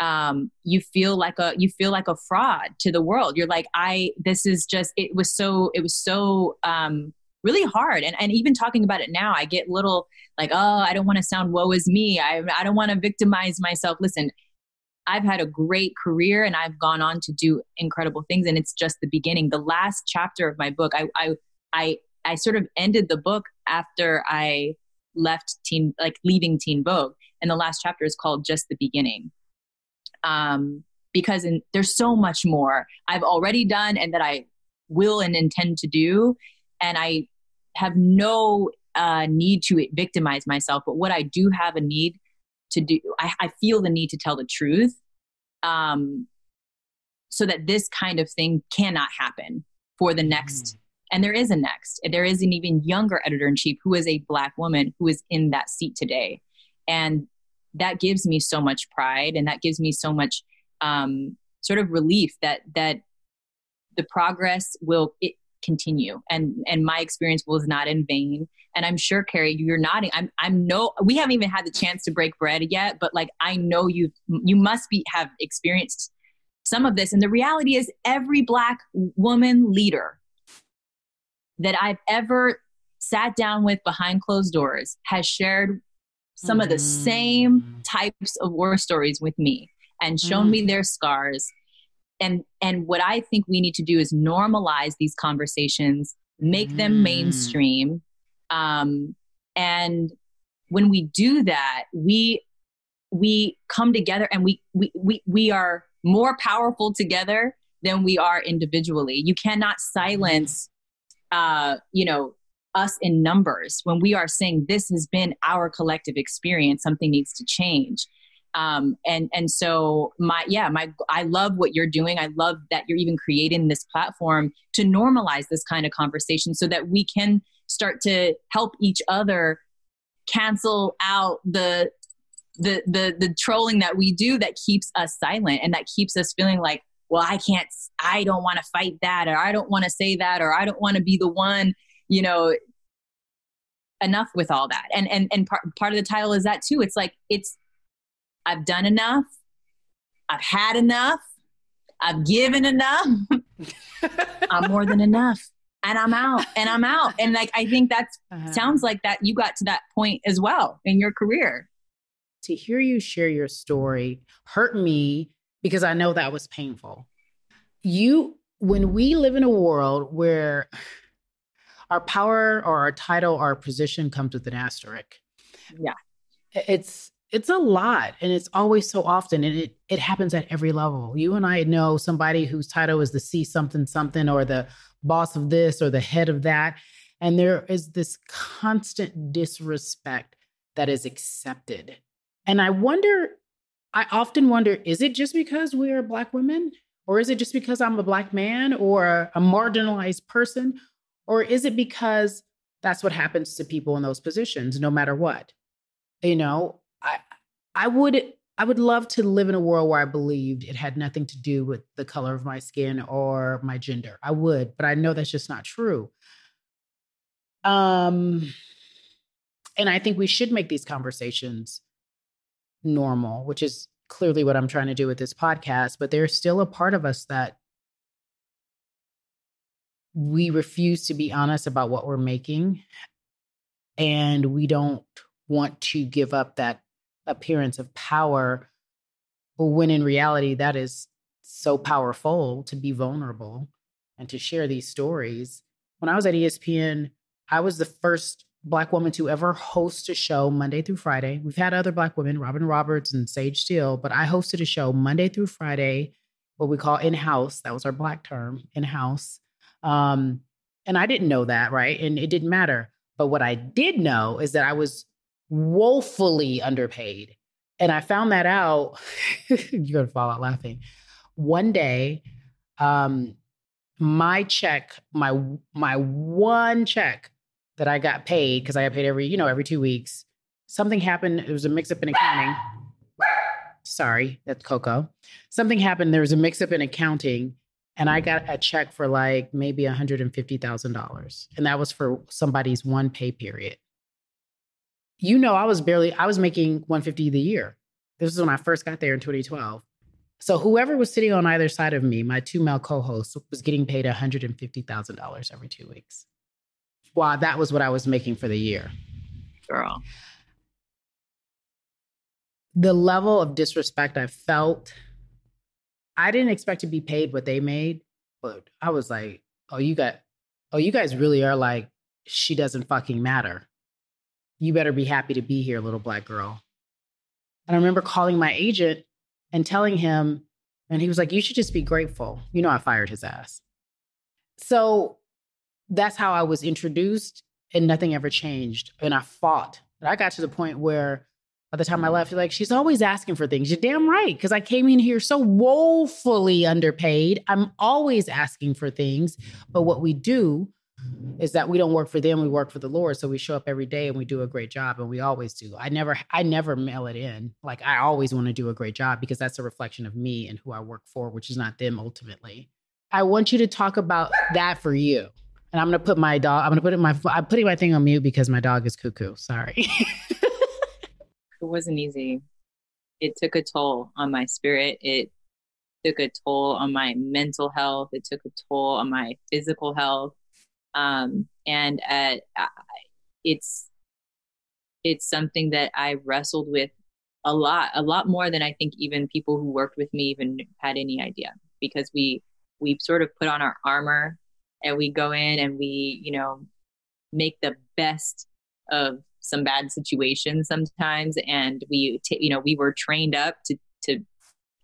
Speaker 2: um, you feel like a you feel like a fraud to the world. You're like i this is just it was so it was so um, really hard. And, and even talking about it now i get little like oh i don't want to sound woe is me. I, I don't want to victimize myself. Listen i've had a great career and i've gone on to do incredible things and it's just the beginning. The last chapter of my book i i i, I sort of ended the book after i left teen like leaving teen vogue. And the last chapter is called just the beginning um, because in, there's so much more i've already done and that i will and intend to do and i have no uh, need to victimize myself but what i do have a need to do i, I feel the need to tell the truth um, so that this kind of thing cannot happen for the next mm and there is a next. There is an even younger editor in chief who is a black woman who is in that seat today. And that gives me so much pride and that gives me so much um, sort of relief that that the progress will it continue and and my experience was not in vain. And i'm sure Cari you're nodding. I'm i'm no we haven't even had the chance to break bread yet but like i know you you must be have experienced some of this. And the reality is every black woman leader that I've ever sat down with behind closed doors has shared some mm. of the same mm. types of war stories with me and shown mm. me their scars and and what i think we need to do is normalize these conversations make mm. them mainstream um, and when we do that we we come together and we we we, we are more powerful together than we are individually you cannot silence uh, you know, us in numbers when we are saying this has been our collective experience, something needs to change. Um, and and so my yeah my I love what you're doing. I love that you're even creating this platform to normalize this kind of conversation so that we can start to help each other cancel out the the the the trolling that we do that keeps us silent and that keeps us feeling like well, I can't, I don't want to fight that, or I don't want to say that, or I don't want to be the one, you know, enough with all that. And, and, and part, part of the title is that too. It's like, it's, I've done enough. I've had enough. I've given enough. I'm more than enough. And I'm out and I'm out. And like, I think that uh-huh. sounds like that you got to that point as well in your career.
Speaker 1: To hear you share your story hurt me because I know that was painful. You, when we live in a world where our power or our title or our position comes with an asterisk.
Speaker 2: Yeah.
Speaker 1: It's it's a lot and it's always so often and it it happens at every level. You and I know somebody whose title is the C something something or the boss of this or the head of that. And there is this constant disrespect that is accepted. And I wonder, I often wonder, is it just because we are Black women? Or is it just because I'm a Black man or a marginalized person? Or is it because that's what happens to people in those positions, no matter what? You know, I, I would I would love to live in a world where I believed it had nothing to do with the color of my skin or my gender. I would, but I know that's just not true. Um, and I think we should make these conversations normal, which is clearly what I'm trying to do with this podcast. But there's still a part of us that we refuse to be honest about what we're making, and we don't want to give up that appearance of power when in reality that is so powerful to be vulnerable and to share these stories. When i was at espn i was the first black woman to ever host a show monday through friday. We've had other black women robin roberts and sage steele but i hosted a show monday through friday what we call in-house that was our black term in-house um, and i didn't know that right and it didn't matter but what i did know is that i was woefully underpaid. And I found that out. you're going to fall out laughing. One day, um, my check, my my one check that I got paid because I got paid every you know every two weeks. Something happened. It was a mix up in accounting. Sorry, that's Coco. Something happened. There was a mix up in accounting, and I mm. got a check for like maybe $150,000. And that was for somebody's one pay period you know, I was barely, I was making 150 the year. This was when I first got there in 2012. So whoever was sitting on either side of me, my two male co-hosts, was getting paid $150,000 every two weeks. Wow, that was what I was making for the year.
Speaker 2: Girl.
Speaker 1: The level of disrespect I felt, I didn't expect to be paid what they made, but I was like, oh, you got, oh, you guys really are like, she doesn't fucking matter you better be happy to be here, little black girl. And I remember calling my agent and telling him, and he was like, You should just be grateful. You know, I fired his ass. So that's how I was introduced, and nothing ever changed. And I fought. And I got to the point where by the time I mm-hmm. left, you're like, she's always asking for things. You're damn right. Cause I came in here so woefully underpaid. I'm always asking for things. But what we do is that we don't work for them we work for the lord so we show up every day and we do a great job and we always do i never i never mail it in like i always want to do a great job because that's a reflection of me and who i work for which is not them ultimately i want you to talk about that for you and i'm gonna put my dog i'm gonna put it my i'm putting my thing on mute because my dog is cuckoo sorry
Speaker 2: it wasn't easy. It took a toll on my spirit. It took a toll on my mental health. It took a toll on my physical health. Um, and uh, it's it's something that I wrestled with a lot, a lot more than I think even people who worked with me even had any idea because we we sort of put on our armor and we go in and we you know make the best of some bad situations sometimes and we t- you know we were trained up to to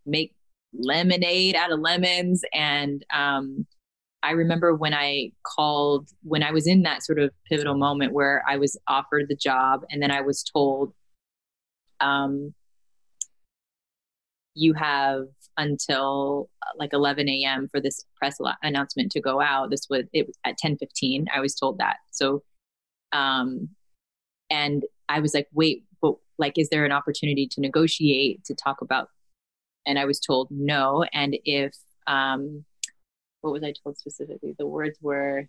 Speaker 2: make lemonade out of lemons and um I remember when I called, when I was in that sort of pivotal moment where I was offered the job and then I was told, um, you have until uh, like 11 a.m. for this press announcement to go out. This was it was at 10:15. I was told that. So, um, and I was like, wait, but like, is there an opportunity to negotiate to talk about? And I was told no. And if um, what was I told specifically? The words were,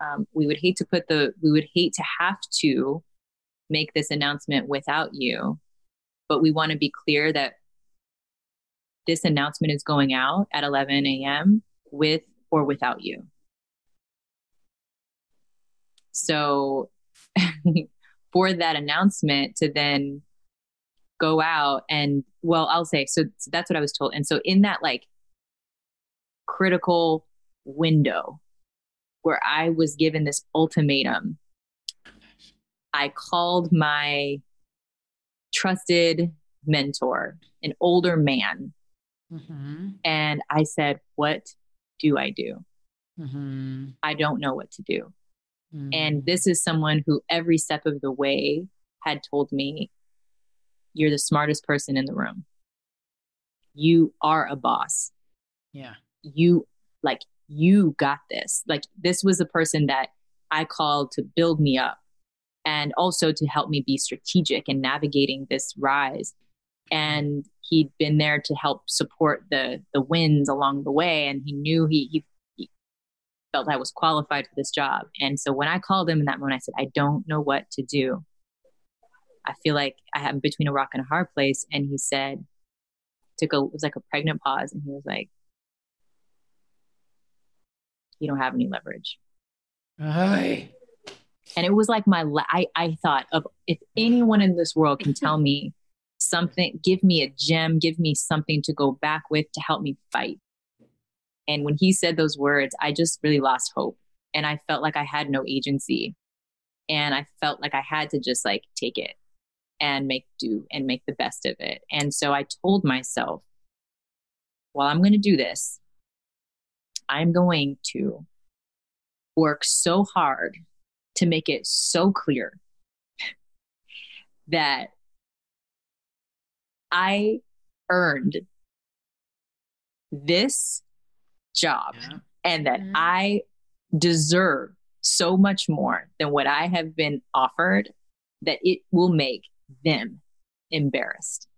Speaker 2: um, "We would hate to put the, we would hate to have to make this announcement without you, but we want to be clear that this announcement is going out at 11 a.m. with or without you." So, for that announcement to then go out and well i'll say so, so, that's what i was told and so in that like critical window where I was given this ultimatum. I called my trusted mentor, an older man, mm-hmm. and I said, What do I do? mm-hmm. I don't know what to do.
Speaker 1: Mm-hmm.
Speaker 2: And this is someone who every step of the way had told me, You're the smartest person in the room. You are a boss.
Speaker 1: Yeah.
Speaker 2: You like, you got this. Like, this was a person that I called to build me up and also to help me be strategic in navigating this rise. And he'd been there to help support the the wins along the way, and he knew he, he he felt I was qualified for this job. And so when I called him in that moment, I said, I don't know what to do. I feel like I am between a rock and a hard place. And he said, took a it was like a pregnant pause, and he was like, "You don't have any leverage."
Speaker 1: Aye.
Speaker 2: And it was like my, I, I thought of if anyone in this world can tell me something, give me a gem, give me something to go back with to help me fight. And when he said those words, I just really lost hope. And I felt like I had no agency. And I felt like I had to just like take it and make do and make the best of it. And so I told myself, well, I'm going to do this. I'm going to work so hard to make it so clear that I earned this job yeah. and that mm-hmm. I deserve so much more than what I have been offered that it will make them embarrassed.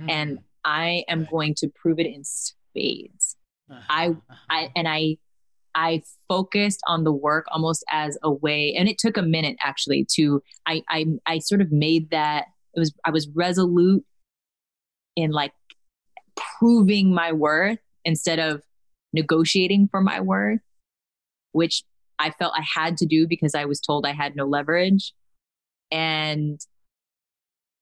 Speaker 2: Mm-hmm. And I am going to prove it in spades. Uh-huh. I I and I I focused on the work almost as a way, and it took a minute actually to I I I sort of made that it was I was resolute in like proving my worth instead of negotiating for my worth, which I felt I had to do because I was told I had no leverage. And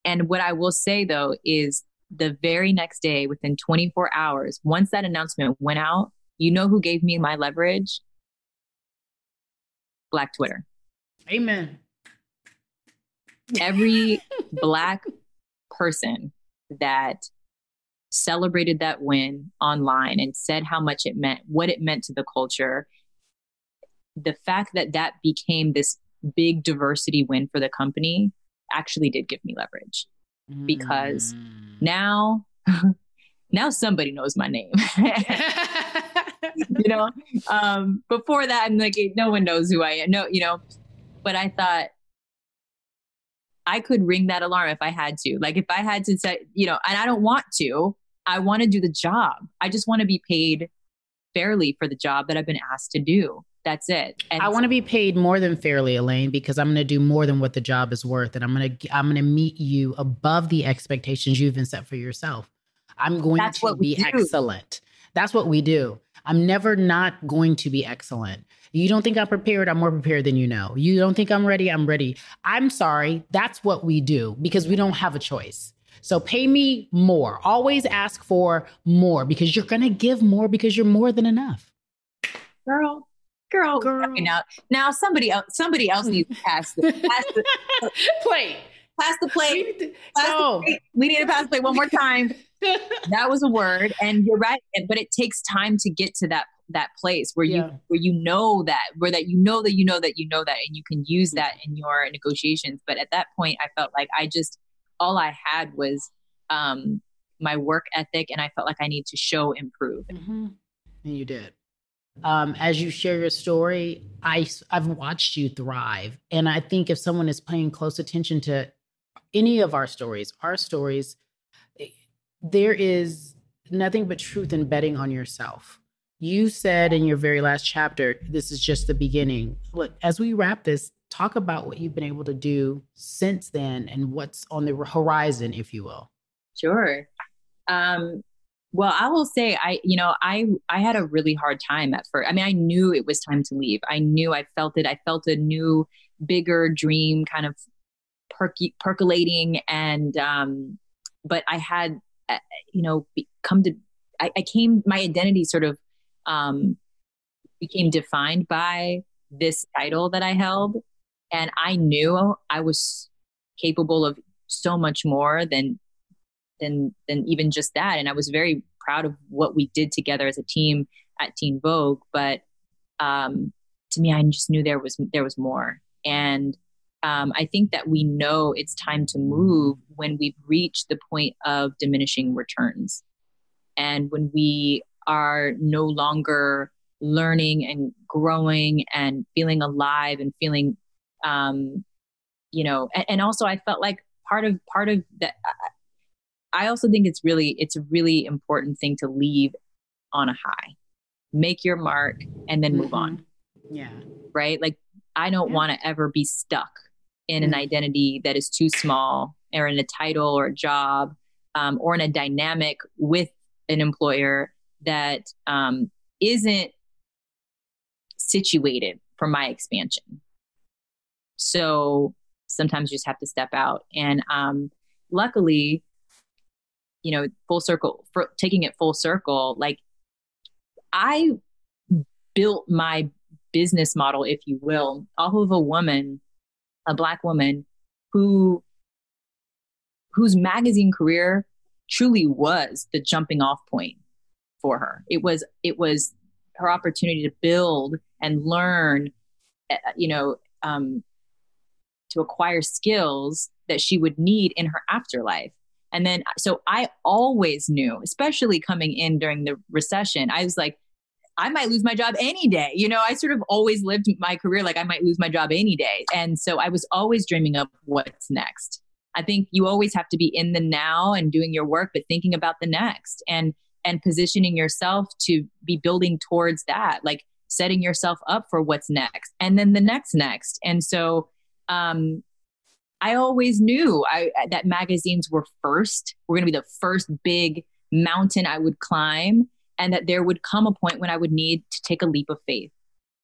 Speaker 2: and what I will say though is the very next day, within 24 hours, once that announcement went out, you know who gave me my leverage? Black Twitter.
Speaker 1: Amen.
Speaker 2: Every Black person that celebrated that win online and said how much it meant, what it meant to the culture, the fact that that became this big diversity win for the company actually did give me leverage because mm. now now somebody knows my name. You know um before that i'm like no one knows who i am. No you know but i thought i could ring that alarm if i had to. Like if i had to say you know and i don't want to i want to do the job i just want to be paid fairly for the job that i've been asked to do that's it.
Speaker 1: And I want to be paid more than fairly, Elaine, because I'm going to do more than what the job is worth, and I'm going to I'm going to meet you above the expectations you've been set for yourself. I'm going That's to be excellent. That's what we do. I'm never not going to be excellent. You don't think I'm prepared, I'm more prepared than you know. You don't think I'm ready, I'm ready. I'm sorry. That's what we do because we don't have a choice. So pay me more. Always ask for more because you're going to give more because you're more than enough.
Speaker 2: Girl, girl, girl. Now, now somebody else, somebody else needs to pass the, pass the
Speaker 1: plate.
Speaker 2: Pass the plate. We need to, pass no. the plate. We need to pass the plate one more time. that was a word and you're right but it takes time to get to that that place where yeah. you where you know that where that you know that you know that you know that and you can use mm-hmm. that in your negotiations but at that point i felt like i just all i had was um my work ethic and i felt like i need to show improve
Speaker 1: mm-hmm. and you did um, as you share your story i i've watched you thrive and i think if someone is paying close attention to any of our stories our stories there is nothing but truth in betting on yourself. You said in your very last chapter, this is just the beginning. Look, as we wrap this, talk about what you've been able to do since then and what's on the horizon, if you will.
Speaker 2: Sure. Um, well, I will say, I, you know, I, I had a really hard time at first. I mean, I knew it was time to leave. I knew I felt it. I felt a new, bigger dream kind of perky, percolating. And, um, but I had uh, you know, come to, I, I came, my identity sort of um, became defined by this title that I held. And I knew I was capable of so much more than than than even just that. And I was very proud of what we did together as a team at Teen Vogue. But um, to me, I just knew there was there was more. And um, I think that we know it's time to move when we've reached the point of diminishing returns, and when we are no longer learning and growing and feeling alive and feeling, um, you know, and, and also I felt like part of part of that. I also think it's really it's a really important thing to leave on a high, make your mark, and then move mm-hmm. on.
Speaker 1: Yeah.
Speaker 2: Right. Like I don't yeah. want to ever be stuck in an mm-hmm. identity that is too small or in a title or a job um, or in a dynamic with an employer that um, not situated for my expansion. So sometimes you just have to step out. And um, luckily, you know, full circle, for taking it full circle, like I built my business model, if you will, off of a woman, a black woman who whose magazine career truly was the jumping off point for her. It was it was her opportunity to build and learn, eh, you know, um, to acquire skills that she would need in her afterlife. And then, so I always knew, especially coming in during the recession, I was like, I might lose my job any day. You know, I sort of always lived my career like I might lose my job any day. And so I was always dreaming of what's next. I think you always have to be in the now and doing your work, but thinking about the next and and positioning yourself to be building towards that, like setting yourself up for what's next and then the next next. And so um I always knew I, that magazines were first. We're going to be the first big mountain I would climb and that there would come a point when I would need to take a leap of faith.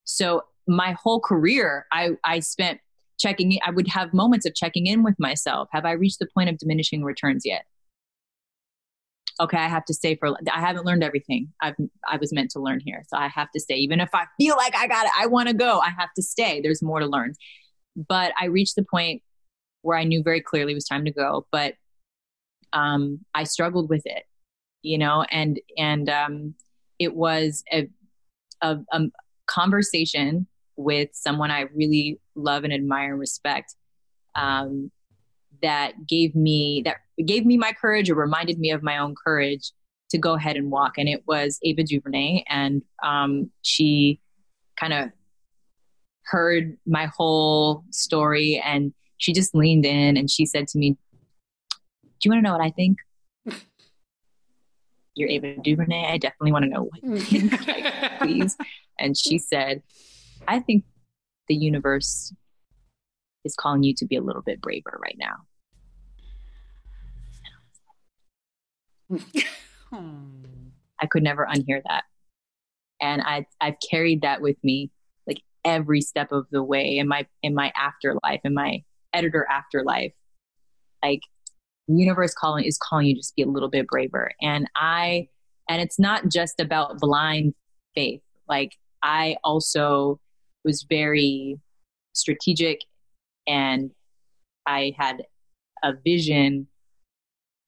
Speaker 2: So my whole career, I, I spent checking in. I would have moments of checking in with myself. Have I reached the point of diminishing returns yet? Okay, I have to stay for. I haven't learned everything I've I was meant to learn here, so I have to stay. Even if I feel like I got it, I want to go. I have to stay. There's more to learn. But I reached the point where I knew very clearly it was time to go. But um, I struggled with it you know, and and um, it was a, a, a conversation with someone I really love and admire and respect um, that gave me that gave me my courage or reminded me of my own courage to go ahead and walk. And it was Ava DuVernay, and um, she kind of heard my whole story, and she just leaned in and she said to me, "Do you want to know what I think?" you're Ava DuVernay. I definitely want to know what you think, like, please. And she said, I think the universe is calling you to be a little bit braver right now. Hmm. I could never unhear that. And I I've carried that with me every step of the way in my in my afterlife, in my editor afterlife. Like universe calling is calling you to just be a little bit braver. And I, and it's not just about blind faith. Like I also was very strategic and I had a vision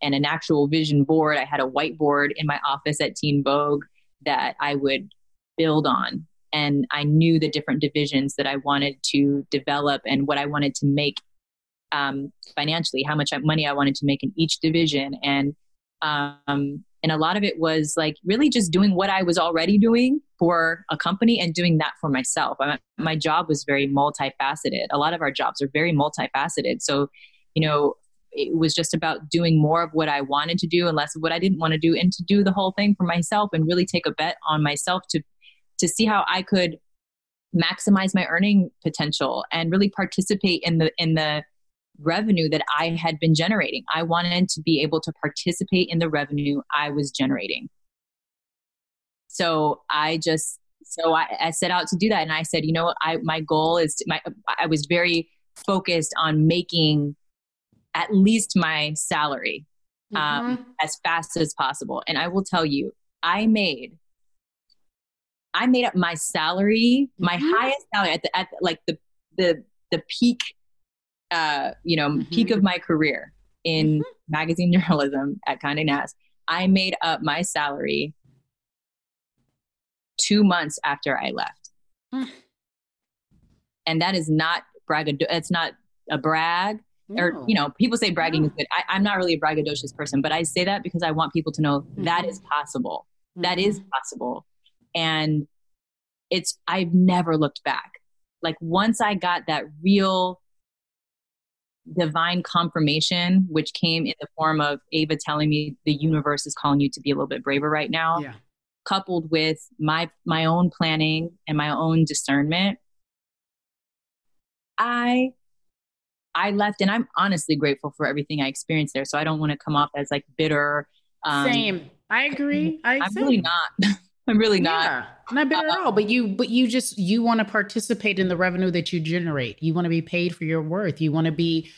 Speaker 2: and an actual vision board. I had a whiteboard in my office at Teen Vogue that I would build on. And I knew the different divisions that I wanted to develop and what I wanted to make um, financially, how much money I wanted to make in each division, and um, and a lot of it was like really just doing what I was already doing for a company and doing that for myself. I, my job was very multifaceted. A lot of our jobs are very multifaceted. So, you know, it was just about doing more of what I wanted to do and less of what I didn't want to do, and to do the whole thing for myself and really take a bet on myself to to see how I could maximize my earning potential and really participate in the in the revenue that I had been generating. I wanted to be able to participate in the revenue I was generating. So I just, so I, I set out to do that. And I said, you know, I, my goal is to, my, I was very focused on making at least my salary um, mm-hmm. as fast as possible. And I will tell you, I made I made up my salary, my mm-hmm. highest salary at the at like the the the peak uh, you know, mm-hmm. peak of my career in mm-hmm. magazine journalism at Condé Nast, I made up my salary two months after I left. Mm. And that is not braggadocio. It's not a brag. No. Or, you know, people say bragging no. is good. I, am not really a braggadocious person, but I say that because I want people to know mm-hmm. that is possible. That is mm-hmm. possible. And it's, I've never looked back. Like once I got that real divine confirmation, which came in the form of Ava telling me the universe is calling you to be a little bit braver right now, yeah. coupled with my my own planning and my own discernment, I I left and I'm honestly grateful for everything I experienced there. So I don't want to come off as like bitter.
Speaker 1: Um, same. I agree. I
Speaker 2: am really not. I'm really not. Yeah,
Speaker 1: not bitter uh, at all. But you, but you just you want to participate in the revenue that you generate. You want to be paid for your worth. You want to be,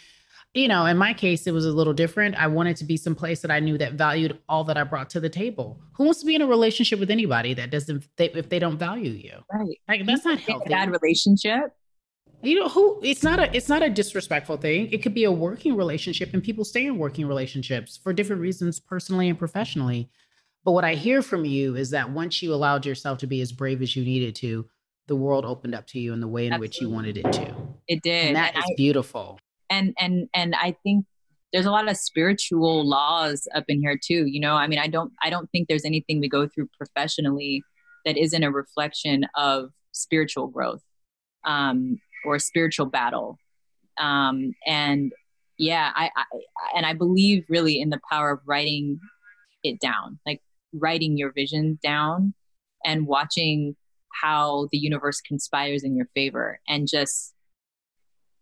Speaker 1: you know. In my case, it was a little different. I wanted to be someplace that I knew that valued all that I brought to the table. Who wants to be in a relationship with anybody that doesn't, they, if they don't value you?
Speaker 2: Right.
Speaker 1: Like that's not healthy.
Speaker 2: bad relationship.
Speaker 1: You know who? It's not a. It's not a disrespectful thing. It could be a working relationship, and people stay in working relationships for different reasons, personally and professionally. But what I hear from you is that once you allowed yourself to be as brave as you needed to, the world opened up to you in the way in Absolutely. which you wanted it to.
Speaker 2: It did.
Speaker 1: And that and is I, beautiful.
Speaker 2: And and and I think there's a lot of spiritual laws up in here too. You know, I mean, I don't I don't think there's anything we go through professionally that isn't a reflection of spiritual growth um, or spiritual battle. Um, and yeah, I, I and I believe really in the power of writing it down. Like writing your vision down and watching how the universe conspires in your favor and just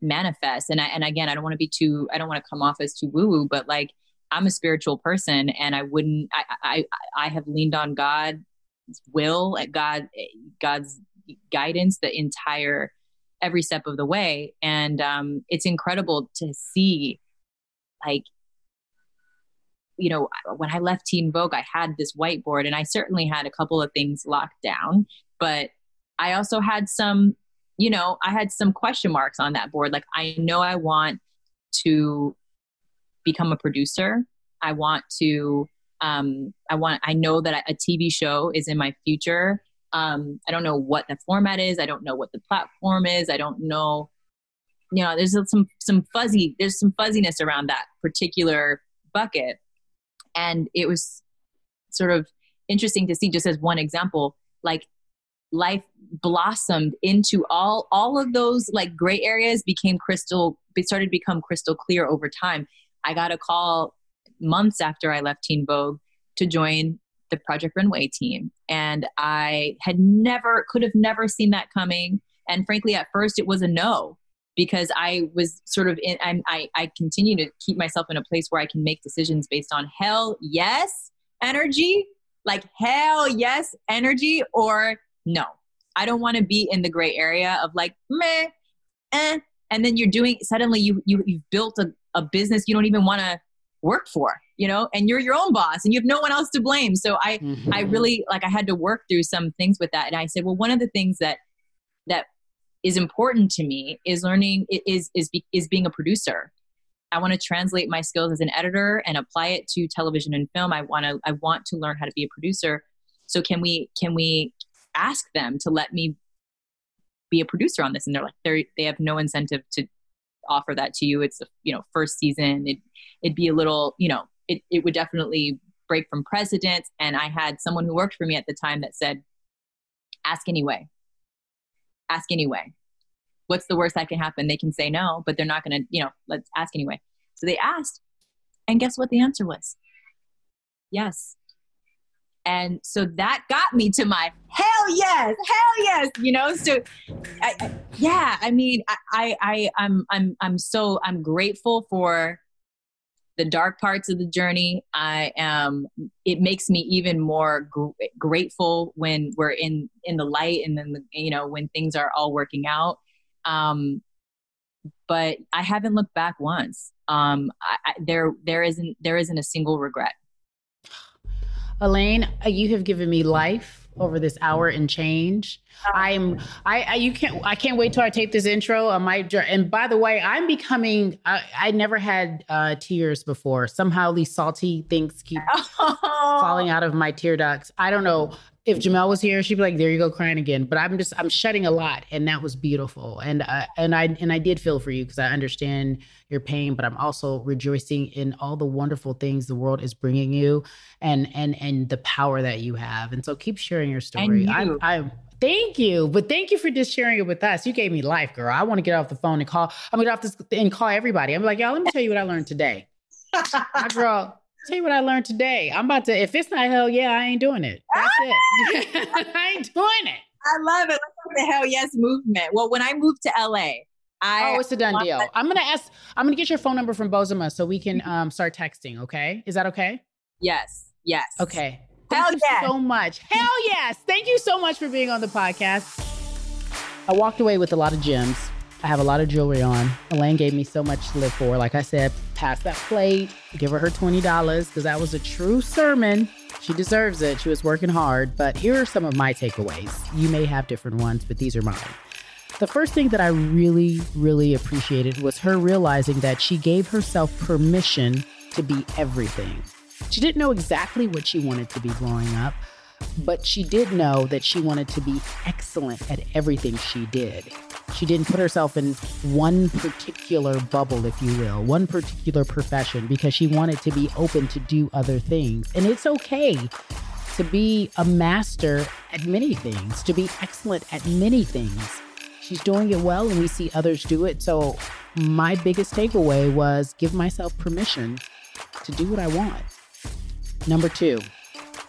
Speaker 2: manifest. And I, and again I don't want to be too I don't want to come off as too woo woo but like I'm a spiritual person and I wouldn't I I I have leaned on God's will at God God's guidance the entire every step of the way. And um it's incredible to see like you know, when I left Teen Vogue, I had this whiteboard and I certainly had a couple of things locked down, but I also had some, you know, I had some question marks on that board. Like, I know I want to become a producer. I want to, um, I want, I know that a TV show is in my future. Um, I don't know what the format is. I don't know what the platform is. I don't know, you know, there's some, some fuzzy, there's some fuzziness around that particular bucket and it was sort of interesting to see just as one example like life blossomed into all all of those like gray areas became crystal it started to become crystal clear over time. I got a call months after i left teen vogue to join the project runway team. And i had never could have never seen that coming. And frankly at first it was a no because I was sort of in, I'm, I, I continue to keep myself in a place where I can make decisions based on hell yes energy, like hell yes energy, or no. I don't want to be in the gray area of like meh, eh, and then you're doing suddenly you you you've built a, a business you don't even want to work for, you know, and you're your own boss and you have no one else to blame. So I mm-hmm. I really like I had to work through some things with that, and I said, well, one of the things that that is important to me is learning is is is being a producer. I want to translate my skills as an editor and apply it to television and film. I want to I want to learn how to be a producer. So can we can we ask them to let me be a producer on this? And they're like they they have no incentive to offer that to you. It's the you know first season. It it'd be a little you know it it would definitely break from precedent. And I had someone who worked for me at the time that said, "Ask anyway." Ask anyway. What's the worst that can happen? They can say no, but they're not going to, you know, let's ask anyway. So they asked. And guess what the answer was? Yes. And so that got me to my hell yes, hell yes, you know. So, I, I, yeah, I mean, I, I, I, I'm, I'm, I'm so, I'm grateful for the dark parts of the journey. I am. It makes me even more gr- grateful when we're in in the light, and then the, you know when things are all working out. Um, but I haven't looked back once. Um, I, I, there there isn't there isn't a single regret.
Speaker 1: Elaine, you have given me life over this hour and change. I'm I, I, you can't I can't wait till I tape this intro. I might and by the way, I'm becoming I, I never had uh, tears before. Somehow these salty things keep oh. falling out of my tear ducts. I don't know. If Jemele was here, she'd be like, "There you go, crying again." But I'm just I'm shedding a lot, and that was beautiful. And uh, and I and I did feel for you because I understand your pain, but I'm also rejoicing in all the wonderful things the world is bringing you, and and and the power that you have. And so keep sharing your story.
Speaker 2: You.
Speaker 1: I. Thank you, but thank you for just sharing it with us. You gave me life, girl. I want to get off the phone and call. I'm gonna get off this and call everybody. I'm like, y'all. Let me tell you what I learned today. My girl, tell you what I learned today. I'm about to. If it's not hell yeah, I ain't doing it. That's it. I ain't doing it.
Speaker 2: I love it. Let's the hell yes movement. Well, when I moved to LA, I
Speaker 1: Oh, it's a done deal.
Speaker 2: that-
Speaker 1: I'm gonna ask. I'm gonna get your phone number from Bozema so we can um start texting. Okay, is that okay?
Speaker 2: yes, yes.
Speaker 1: Okay. Thank
Speaker 2: Hell
Speaker 1: you
Speaker 2: yes.
Speaker 1: so much. Hell yes. Thank you so much for being on the podcast. I walked away with a lot of gems. I have a lot of jewelry on. Elaine gave me so much to live for. Like I said, pass that plate, give her her $20 because that was a true sermon. She deserves it. She was working hard. But here are some of my takeaways. You may have different ones, but these are mine. The first thing that I really, really appreciated was her realizing that she gave herself permission to be everything. She didn't know exactly what she wanted to be growing up, but she did know that she wanted to be excellent at everything she did. She didn't put herself in one particular bubble, if you will, one particular profession, because she wanted to be open to do other things. And it's okay to be a master at many things, to be excellent at many things. She's doing it well, and we see others do it. So, my biggest takeaway was give myself permission to do what I want. Number two,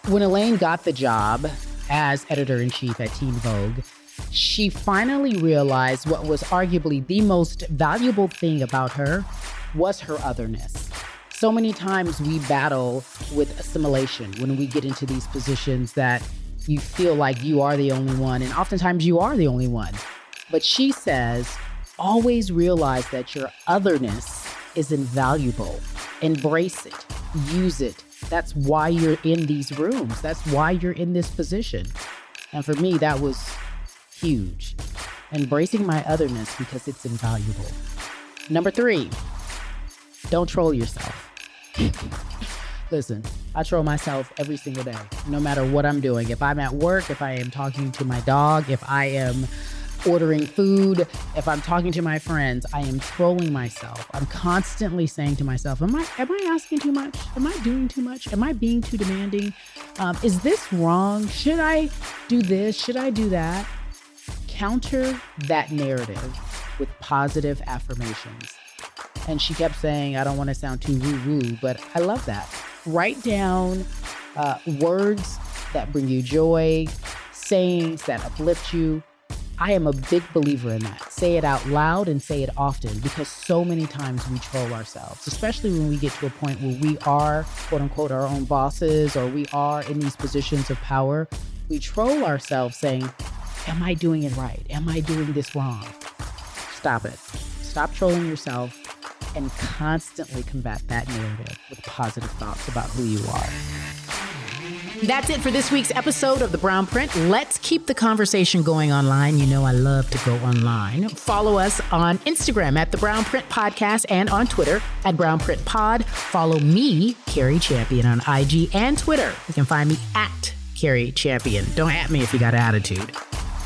Speaker 1: when Elaine got the job as editor in chief at Teen Vogue, she finally realized what was arguably the most valuable thing about her was her otherness. So many times we battle with assimilation when we get into these positions that you feel like you are the only one, and oftentimes you are the only one. But she says, always realize that your otherness is invaluable. Embrace it, use it. That's why you're in these rooms. That's why you're in this position. And for me, that was huge. Embracing my otherness because it's invaluable. Number three, don't troll yourself. Listen, I troll myself every single day, no matter what I'm doing. If I'm at work, if I am talking to my dog, if I am ordering food, if I'm talking to my friends, I am trolling myself. I'm constantly saying to myself, "Am I am I asking too much? Am I doing too much? Am I being too demanding? Um, is this wrong? Should I do this? Should I do that?" Counter that narrative with positive affirmations. And she kept saying, I don't want to sound too woo woo, but I love that. Write down uh, words that bring you joy, sayings that uplift you. I am a big believer in that. Say it out loud and say it often because so many times we troll ourselves, especially when we get to a point where we are, quote unquote, our own bosses or we are in these positions of power. We troll ourselves saying, Am I doing it right? Am I doing this wrong? Stop it. Stop trolling yourself and constantly combat that narrative with positive thoughts about who you are. That's it for this week's episode of The Brownprint. Let's keep the conversation going online. You know, I love to go online. Follow us on Instagram at The Brown Print Podcast and on Twitter at Brown Print Pod. Follow me, Cari Champion, on IG and Twitter. You can find me at Cari Champion. Don't at me if you got attitude.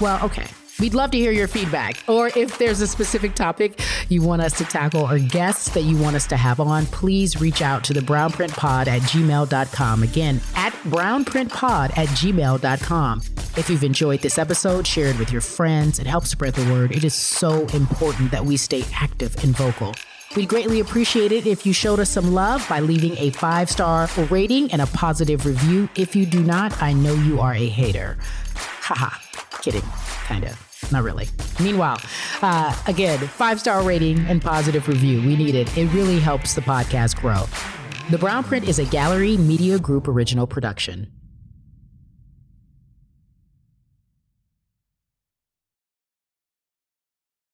Speaker 1: Well, okay. We'd love to hear your feedback. Or if there's a specific topic you want us to tackle or guests that you want us to have on, please reach out to the brownprintpod at gmail.com. Again, at brownprintpod at gmail.com. If you've enjoyed this episode, share it with your friends. It helps spread the word. It is so important that we stay active and vocal. We'd greatly appreciate it if you showed us some love by leaving a five star rating and a positive review. If you do not, I know you are a hater. Haha, kidding, kind of. Not really. Meanwhile, uh, again, five star rating and positive review. We need it. It really helps the podcast grow. The Brownprint is a Gallery Media Group original production.